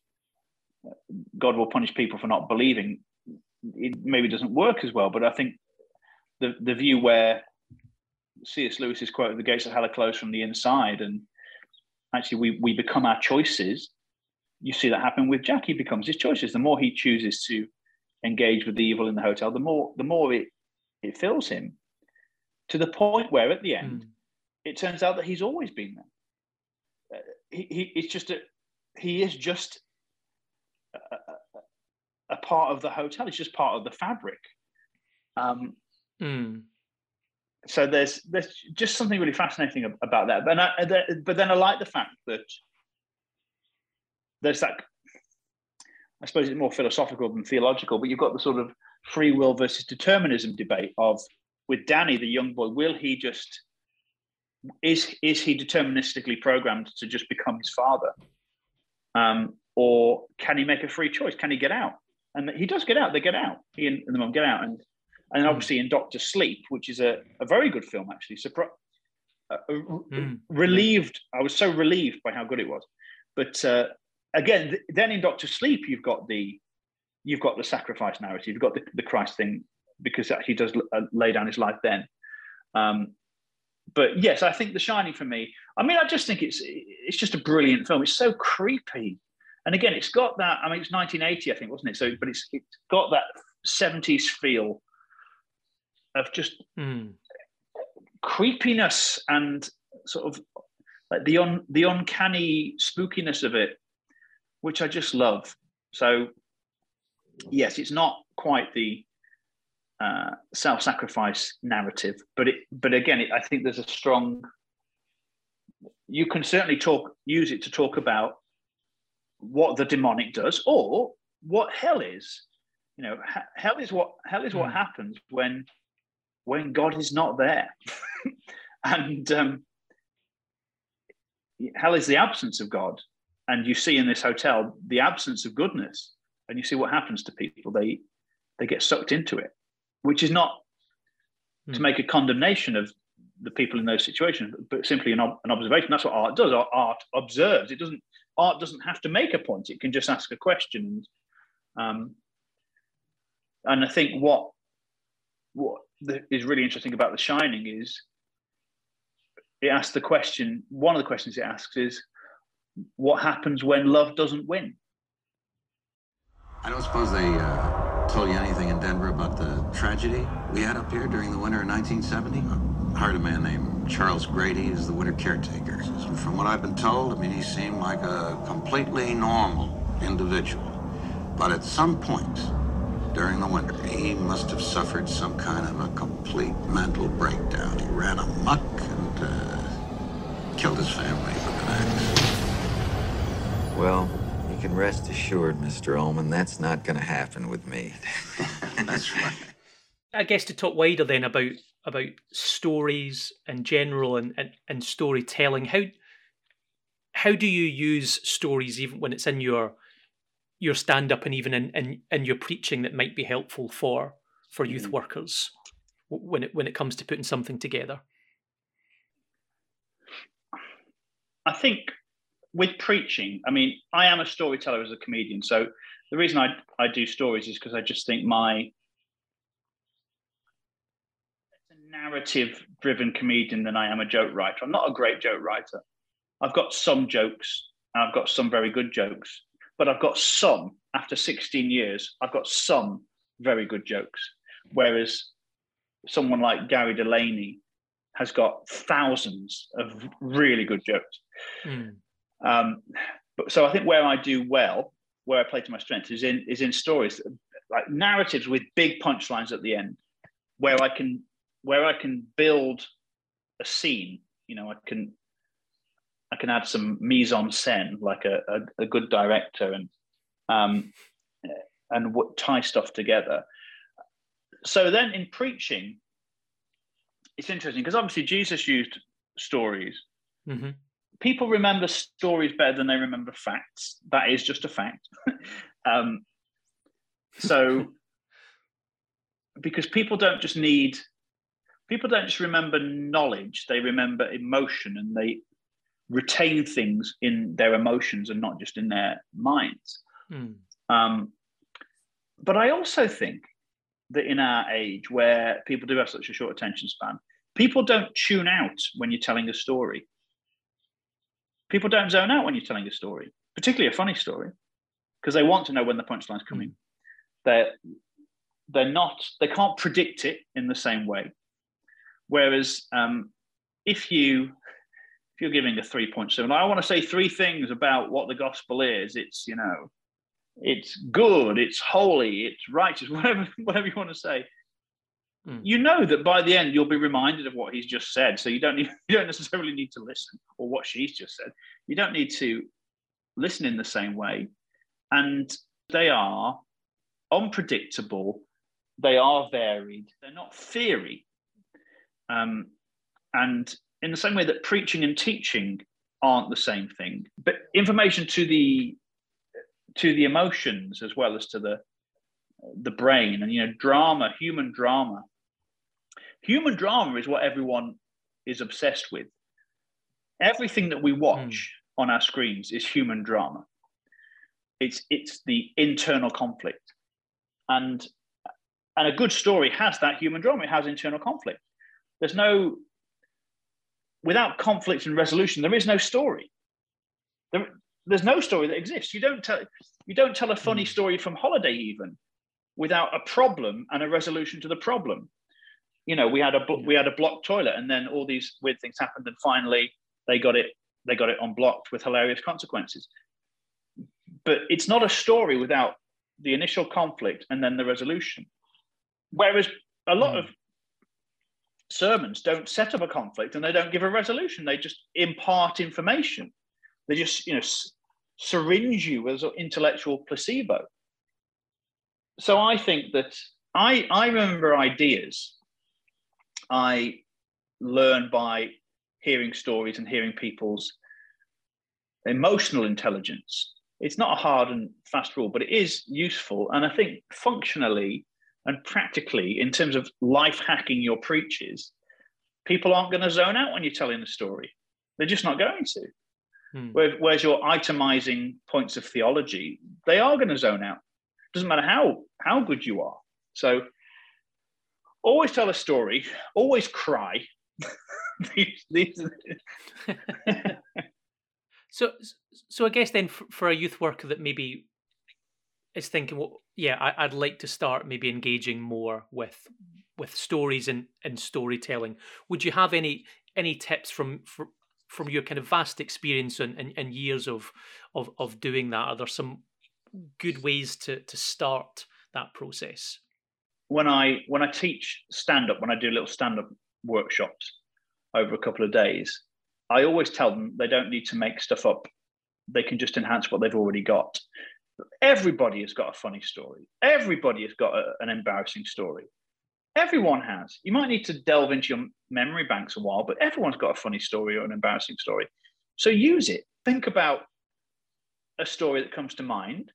God will punish people for not believing, it maybe doesn't work as well. But I think the the view where C.S. Lewis is quoted, "The gates of hell are closed from the inside," and actually we we become our choices. You see that happen with Jack. He becomes his choices. The more he chooses to engage with the evil in the hotel, the more the more it it fills him to the point where at the end mm. it turns out that he's always been there. Uh, he, he it's just a he is just a, a, part of the hotel. It's just part of the fabric. Um, mm. So there's there's just something really fascinating about that. But I, but then I like the fact that there's that. I suppose it's more philosophical than theological, but you've got the sort of free will versus determinism debate of with Danny, the young boy, will he just is is he deterministically programmed to just become his father, um, or can he make a free choice? Can he get out? And he does get out. They get out. He and, and the mom get out, and and obviously in Doctor Sleep, which is a, a very good film actually. Surpri- uh, mm. relieved. I was so relieved by how good it was. But uh, again, th- then in Doctor Sleep, you've got the you've got the sacrifice narrative, you've got the, the Christ thing because he does uh, lay down his life then. Um, but yes, I think The Shining for me. I mean, I just think it's it's just a brilliant film. It's so creepy, and again, it's got that. I mean, it's 1980, I think, wasn't it? So, but it's it's got that 70s feel of just mm. creepiness and sort of like the un the uncanny spookiness of it, which I just love. So yes, it's not quite the uh, self-sacrifice narrative, but it, but again, it, I think there's a strong. You can certainly talk, use it to talk about what the demonic does, or what hell is. You know, hell is what hell is what mm. happens when when God is not there, [LAUGHS] and um, hell is the absence of God. And you see in this hotel the absence of goodness and you see what happens to people. They they get sucked into it, which is not mm. to hmm. make a condemnation of the people in those situations, but simply an, an observation. That's what art does. Art observes. It doesn't. Art doesn't have to make a point. It can just ask a question. And, um, and I think what what is really interesting about The Shining is it asks the question. One of the questions it asks is, what happens when love doesn't win? I don't suppose they uh, told you anything in Denver about the tragedy we had up here during the winter of 1970? I hired a man named Charles Grady is the winter caretaker. And From what I've been told, I mean, he seemed like a completely normal individual. But at some point during the winter, he must have suffered some kind of a complete mental breakdown. He ran amok and uh, killed his family with an axe. Well, you can rest assured, Mr. Ullman, that's not going to happen with me. [LAUGHS] that's right. I guess to talk wider then about about stories in general and, and, and storytelling, how how do you use stories even when it's in your your stand up and even in, in, in your preaching that might be helpful for for youth mm. workers when it when it comes to putting something together? I think with preaching, I mean, I am a storyteller as a comedian. So the reason I, I do stories is because I just think my a narrative driven comedian than I am a joke writer. I'm not a great joke writer. I've got some jokes, I've got some very good jokes, but I've got some after 16 years, I've got some very good jokes. Whereas someone like Gary Delaney has got thousands of really good jokes. Mm. Um, but so I think where I do well, where I play to my strength, is in is in stories like narratives with big punchlines at the end, where I can where I can build a scene. You know, I can I can add some mise en scène, like a, a, a good director, and um, and what tie stuff together. So then in preaching, it's interesting because obviously Jesus used stories. Mm-hmm people remember stories better than they remember facts. That is just a fact. [LAUGHS] um, so, [LAUGHS] because people don't just need, people don't just remember knowledge; they remember emotion, and they retain things in their emotions and not just in their minds. Mm. Um, but I also think that in our age where people do have such a short attention span, people don't tune out when you're telling a story. People don't zone out when you're telling a story, particularly a funny story, because they want to know when the punchline's coming. They're they're not they can't predict it in the same way. Whereas um, if you if you're giving a three point seven, I want to say three things about what the gospel is. It's you know it's good, it's holy, it's righteous, [LAUGHS] whatever whatever you want to say. Mm. You know that by the end you'll be reminded of what he's just said, so you don't need, [LAUGHS] you don't necessarily need to listen or what she's just said. You don't need to listen in the same way, and they are unpredictable. They are varied. They're not theory, um, and in the same way that preaching and teaching aren't the same thing, but information to the to the emotions as well as to the the brain. And you know drama human drama. Human drama is what everyone is obsessed with. Everything that we watch mm. on our screens is human drama. It's it's the internal conflict. And and a good story has that human drama. It has internal conflict there's no without conflict and resolution there is no story there, there's no story that exists. You don't tell you don't tell a funny hmm. story from holiday even without a problem and a resolution to the problem. You know, we had a we had a blocked toilet, and then all these weird things happened, and finally they got it they got it unblocked with hilarious consequences. But it's not a story without the initial conflict and then the resolution. Whereas a lot mm. of sermons don't set up a conflict and they don't give a resolution; they just impart information. They just you know syringe you an intellectual placebo. So I think that I, I remember ideas I learn by hearing stories and hearing people's emotional intelligence. It's not a hard and fast rule, but it is useful. And I think functionally and practically, in terms of life hacking your preaches, people aren't going to zone out when you're telling the story. They're just not going to. Hmm. Whereas you're itemizing points of theology, they are going to zone out. Doesn't matter how how good you are. So always tell a story. Always cry. [LAUGHS] these, these... [LAUGHS] so so I guess then for, for, a youth worker that maybe is thinking, well, yeah, I, would like to start maybe engaging more with with stories and, and storytelling. Would you have any any tips from, from from your kind of vast experience and, and, and years of, of of doing that, are there some good ways to to start that process? When I when I teach stand up, when I do little stand up workshops over a couple of days, I always tell them they don't need to make stuff up. They can just enhance what they've already got. Everybody has got a funny story. Everybody has got a, an embarrassing story. Everyone has. You might need to delve into your memory banks a while, but everyone's got a funny story or an embarrassing story. So use it. Think about a story that comes to mind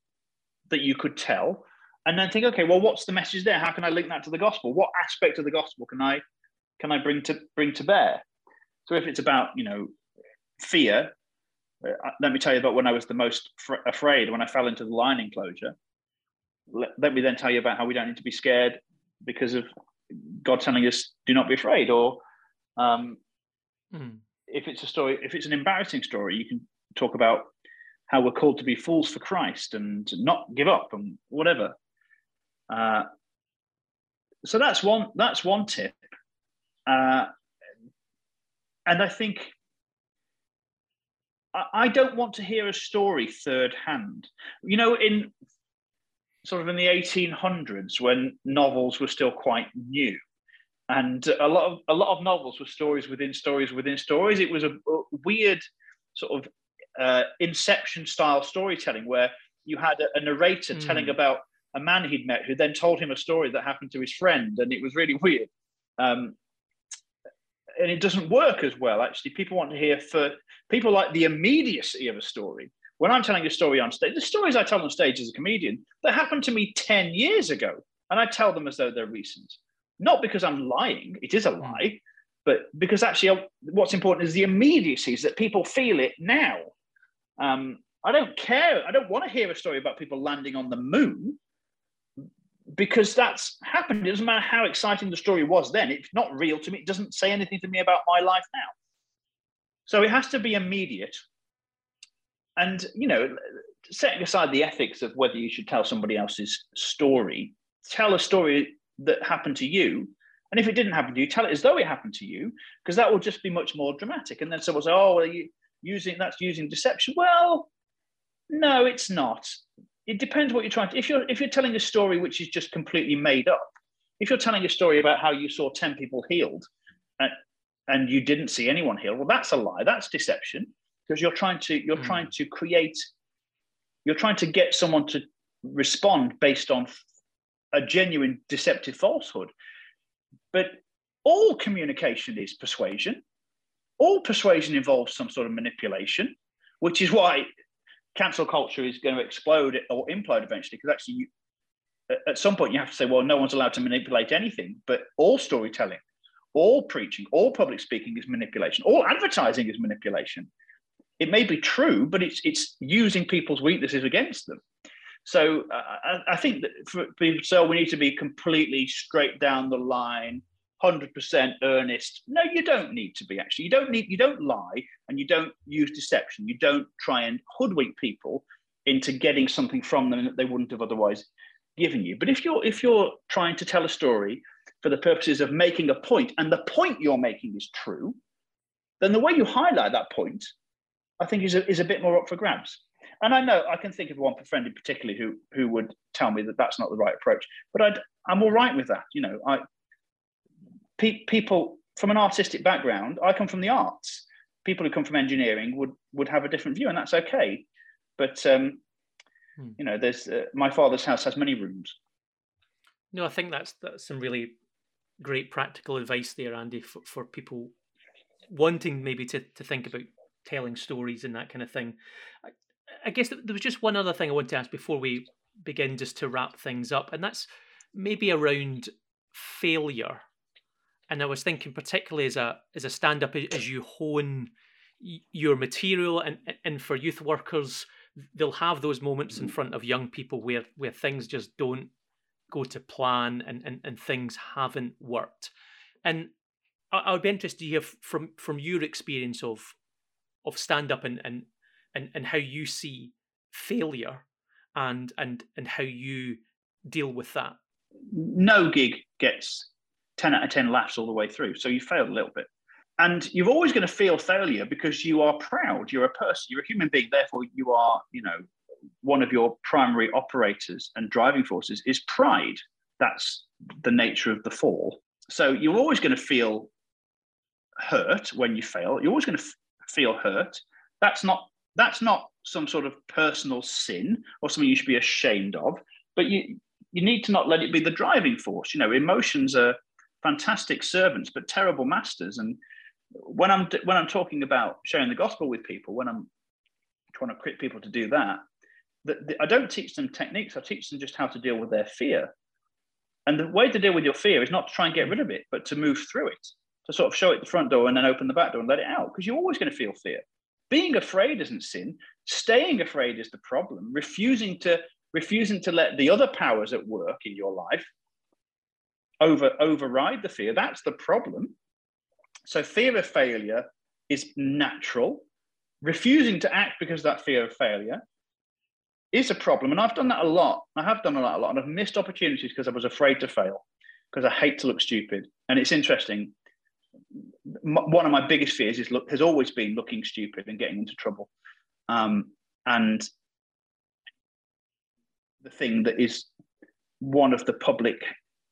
that you could tell, and then think, okay, well, what's the message there? How can I link that to the gospel? What aspect of the gospel can I can I bring to bring to bear? So if it's about you know fear, let me tell you about when I was the most fr- afraid when I fell into the line enclosure. Let, let me then tell you about how we don't need to be scared because of God telling us, "Do not be afraid," or um, mm. if it's a story, if it's an embarrassing story, you can talk about how we're called to be fools for Christ and not give up and whatever. Uh, so that's one. That's one tip, uh, and I think I, don't want to hear a story third hand. You know, in sort of in the 1800s when novels were still quite new and a lot of a lot of novels were stories within stories within stories it was a, a weird sort of uh, inception style storytelling where you had a, a narrator mm. telling about a man he'd met who then told him a story that happened to his friend and it was really weird um, and it doesn't work as well. Actually, people want to hear for people like the immediacy of a story. When I'm telling a story on stage, the stories I tell on stage as a comedian that happened to me ten years ago, and I tell them as though they're recent. Not because I'm lying; it is a lie, but because actually, uh, what's important is the immediacy, is that people feel it now. Um, I don't care. I don't want to hear a story about people landing on the moon because that's happened. It doesn't matter how exciting the story was then. It's not real to me. It doesn't say anything to me about my life now. So it has to be immediate. And, you know, setting aside the ethics of whether you should tell somebody else's story, tell a story that happened to you. And if it didn't happen to you, tell it as though it happened to you, because that will just be much more dramatic. And then someone say, oh, well, you using that's using deception. Well, no, it's not. It depends what you're trying to. If you're if you're telling a story which is just completely made up, if you're telling a story about how you saw ten people healed, and, and you didn't see anyone healed, well, that's a lie. That's deception because you're trying to you're mm. trying to create. You're trying to get someone to respond based on a genuine deceptive falsehood. But all communication is persuasion. All persuasion involves some sort of manipulation, which is why cancel culture is going to explode or implode eventually because actually you, at some point you have to say well no one's allowed to manipulate anything but all storytelling all preaching all public speaking is manipulation all advertising is manipulation. It may be true but it's it's using people's weaknesses against them. So uh, I, I, think that for people so we need to be completely straight down the line 100% earnest. No you don't need to be actually. You don't need you don't lie and you don't use deception. You don't try and hoodwink people into getting something from them that they wouldn't have otherwise given you. But if you're if you're trying to tell a story for the purposes of making a point and the point you're making is true then the way you highlight that point i think is a, is a bit more up for grabs. And i know i can think of one friend in particular who who would tell me that that's not the right approach but I'd, i'm all right with that. You know i pe- people from an artistic background, I come from the arts. People who come from engineering would would have a different view, and that's okay. But um, hmm. you know, there's uh, my father's house has many rooms. No, I think that's that's some really great practical advice there, Andy, for, for people wanting maybe to to think about telling stories and that kind of thing. I, I guess there was just one other thing I want to ask before we begin, just to wrap things up, and that's maybe around failure and I was thinking particularly as a as a stand up as you hone your material and and for youth workers they'll have those moments in mm-hmm. front of young people where where things just don't go to plan and and, and things haven't worked. And I, I would be interested to hear from from your experience of of stand up and and and, and how you see failure and and and how you deal with that. No gig gets 10 out of 10 laughs all the way through. So you failed a little bit. And you're always going to feel failure because you are proud. You're a person, you're a human being. Therefore, you are, you know, one of your primary operators and driving forces is pride. That's the nature of the fall. So you're always going to feel hurt when you fail. You're always going to f- feel hurt. That's not that's not some sort of personal sin or something you should be ashamed of. But you you need to not let it be the driving force. You know, emotions are fantastic servants but terrible masters. And when i'm when i'm talking about sharing the gospel with people when i'm trying to equip people to do that i don't teach them techniques. I teach them just how to deal with their fear. And the way to deal with your fear is not to try and get rid of it but to move through it to sort of show it the front door and then open the back door and let it out because you're always going to feel fear. Being afraid isn't sin. Staying afraid is the problem. Refusing to refusing to let the other powers at work in your life over override the fear. That's the problem. So fear of failure is natural. Refusing to act because of that fear of failure is a problem. And I've done that a lot. I have done a lot, a lot. And I've missed opportunities because I was afraid to fail, because I hate to look stupid. And it's interesting. One of my biggest fears is look has always been looking stupid and getting into trouble. Um, and the thing that is one of the public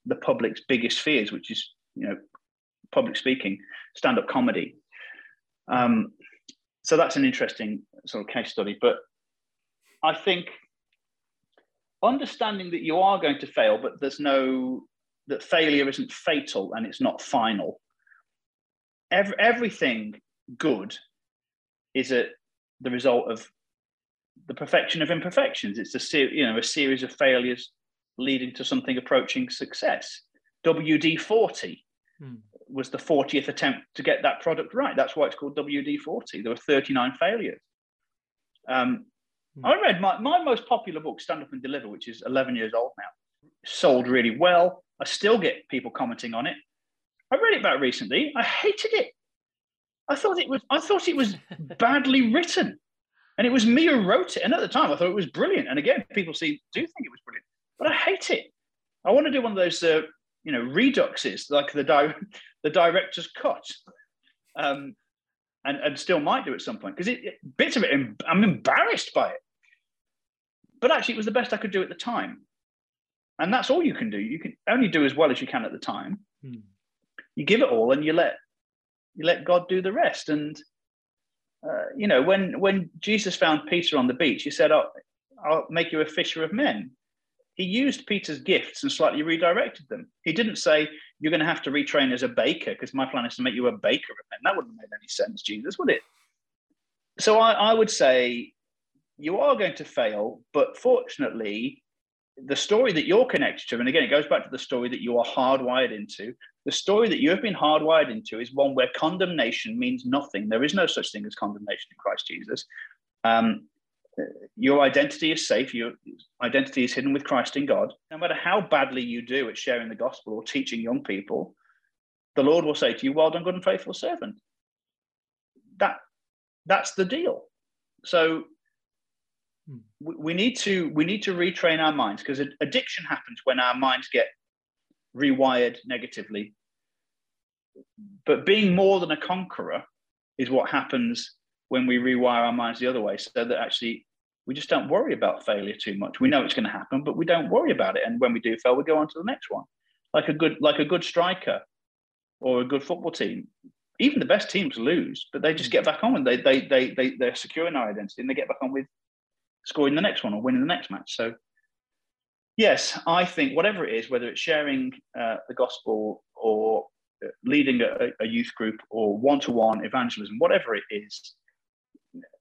the public's biggest fears, which is you know public speaking, stand up comedy. Um, so that's an interesting sort of case study. But I think understanding that you are going to fail, but there's no that failure isn't fatal and it's not final. every, everything good is a the result of the perfection of imperfections. It's a ser- you know a series of failures leading to something approaching success. WD forty hmm. was the fortieth attempt to get that product right. That's why it's called WD forty. There were thirty nine failures. Um, hmm. I read my, my most popular book, Stand Up and Deliver, which is eleven years old now. Sold really well. I still get people commenting on it. I read it back recently. I hated it. I thought it was I thought it was [LAUGHS] badly written. And it was me who wrote it. And at the time I thought it was brilliant. And again, people see do think it was brilliant. But I hate it. I want to do one of those uh, you know reduxes like the di- [LAUGHS] the director's cut. Um, and, and still might do at some point because it, it, bits of it I'm embarrassed by it. But actually, it was the best I could do at the time, and that's all you can do. You can only do as well as you can at the time. Hmm. You give it all, and you let you let God do the rest. And uh, you know, when when Jesus found Peter on the beach, he said, "I'll, I'll make you a fisher of men." He used Peter's gifts and slightly redirected them. He didn't say, "You're going to have to retrain as a baker," because my plan is to make you a baker men. That wouldn't have made any sense, Jesus, would it? So I, I would say you are going to fail, but fortunately, the story that you're connected to, and again, it goes back to the story that you are hardwired into. The story that you have been hardwired into is one where condemnation means nothing. There is no such thing as condemnation in Christ Jesus. Um, your identity is safe. Your identity is hidden with Christ in God. No matter how badly you do at sharing the gospel or teaching young people, the Lord will say to you, "Well done, good and faithful servant." That that's the deal. So Hmm. we need to we need to retrain our minds because addiction happens when our minds get rewired negatively but being more than a conqueror is what happens when we rewire our minds the other way so that actually we just don't worry about failure too much. We know it's going to happen but we don't worry about it and when we do fail we go on to the next one. Like a good like a good striker or a good football team even the best teams lose but they just get back on. They they they, they they're securing their identity and they get back on with scoring the next one or winning the next match. So, yes, I think whatever it is, whether it's sharing uh, the gospel or uh, leading a, a youth group or one to one evangelism, whatever it is,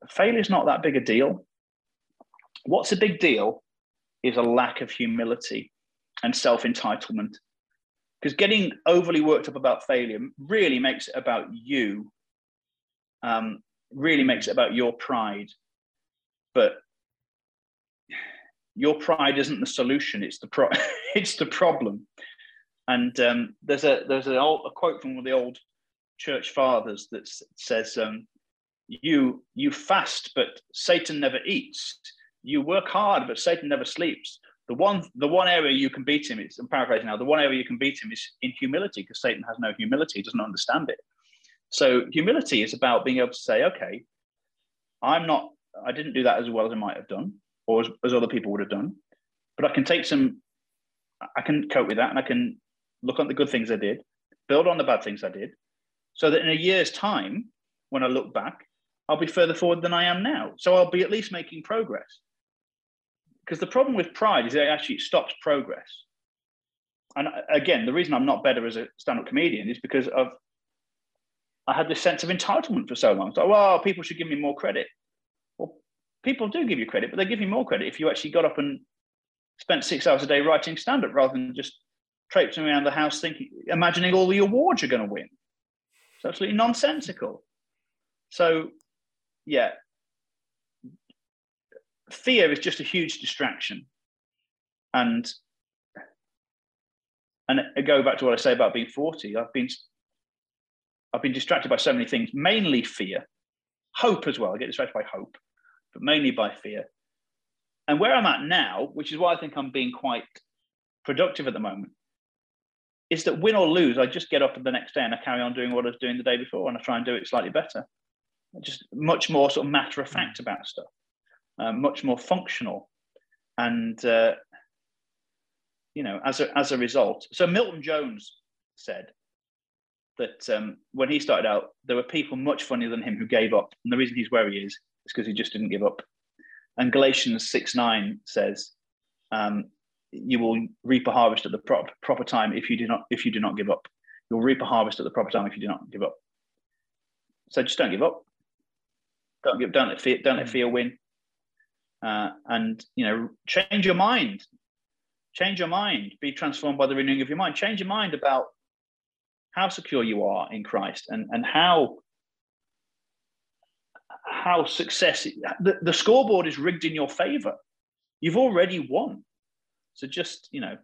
failure is not that big a deal. What's a big deal is a lack of humility and self entitlement. Because getting overly worked up about failure really makes it about you, um, really makes it about your pride. But your pride isn't the solution; it's the pro- [LAUGHS] it's the problem. And um, there's a there's old, a quote from one of the old church fathers that says, um, "You you fast, but Satan never eats. You work hard, but Satan never sleeps." The one the one area you can beat him is I'm paraphrasing now. The one area you can beat him is in humility, because Satan has no humility; he doesn't understand it. So humility is about being able to say, "Okay, I'm not. I didn't do that as well as I might have done or as, as other people would have done. But I can take some, I can cope with that and I can look at the good things I did, build on the bad things I did, so that in a year's time, when I look back, I'll be further forward than I am now. So I'll be at least making progress. Because the problem with pride is it actually stops progress. And again, the reason I'm not better as a stand-up comedian is because of I had this sense of entitlement for so long. It's like, well, people should give me more credit Well, people do give you credit, but they give you more credit if you actually got up and spent six hours a day writing stand up rather than just traipsing around the house thinking, imagining all the awards you're going to win. It's absolutely nonsensical. So, yeah, fear is just a huge distraction. And and I go back to what I say about being 40. I've been I've been distracted by so many things, mainly fear, hope as well. I get distracted by hope but mainly by fear. And where I'm at now, which is why I think I'm being quite productive at the moment, is that win or lose, I just get up the next day and I carry on doing what I was doing the day before and I try and do it slightly better. Just much more sort of matter of fact mm. about stuff, um, much more functional. And, uh, you know, as a, as a result, so Milton Jones said that um, when he started out, there were people much funnier than him who gave up. And the reason he's where he is is because he just didn't give up. And Galatians 6 9 says, um, you will reap a harvest at the prop, proper time if you do not if you do not give up. You'll reap a harvest at the proper time if you do not give up. So just don't give up. Don't give. Don't let fear. Don't let fear win. Uh, and you know, change your mind. Change your mind. Be transformed by the renewing of your mind. Change your mind about how secure you are in Christ and and how how success the, the scoreboard is rigged in your favor. You've already won. So just you know,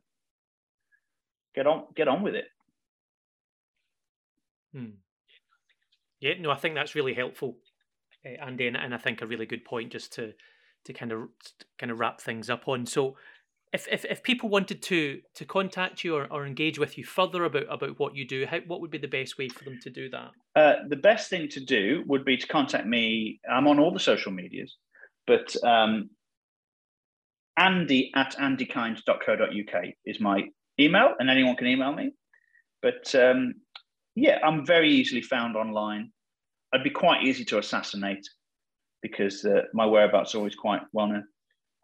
get on get on with it. Hmm. Yeah, no, I think that's really helpful, uh, Andy, and, and I think a really good point just to to kind of kind of wrap things up on. So, if if, if people wanted to to contact you or, or engage with you further about about what you do, how what would be the best way for them to do that? Uh, the best thing to do would be to contact me. I'm on all the social medias, but um, Andy at andykind.co.uk is my email, and anyone can email me. But um, yeah, I'm very easily found online. I'd be quite easy to assassinate because uh, my whereabouts are always quite well known.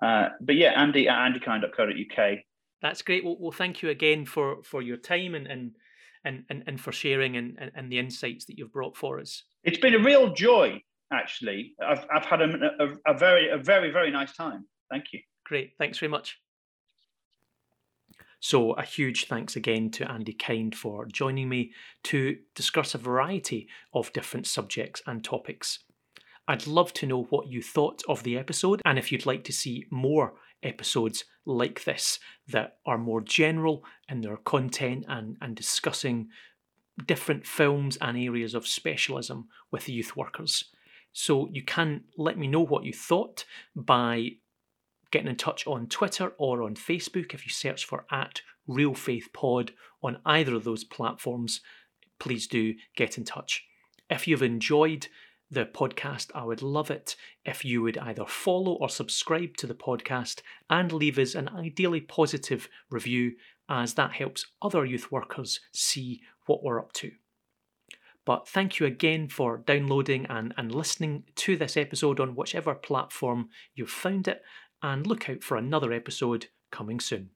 Uh, but yeah, Andy at andykind.co.uk. That's great. Well, well, thank you again for for your time and and and and, for sharing and, and, and the insights that you've brought for us. It's been a real joy, actually. I've I've had a, a, a very a very very nice time. Thank you. Great. Thanks very much. So, a huge thanks again to Andy Kind for joining me to discuss a variety of different subjects and topics. I'd love to know what you thought of the episode and if you'd like to see more episodes like this that are more general in their content and, and discussing different films and areas of specialism with youth workers. So you can let me know what you thought by getting in touch on Twitter or on Facebook. If you search for at Reel Faith Pod on either of those platforms, please do get in touch. If you've enjoyed the podcast, I would love it if you would either follow or subscribe to the podcast and leave us an ideally positive review, as that helps other youth workers see what we're up to. But thank you again for downloading and, and listening to this episode on whichever platform you've found it, and look out for another episode coming soon.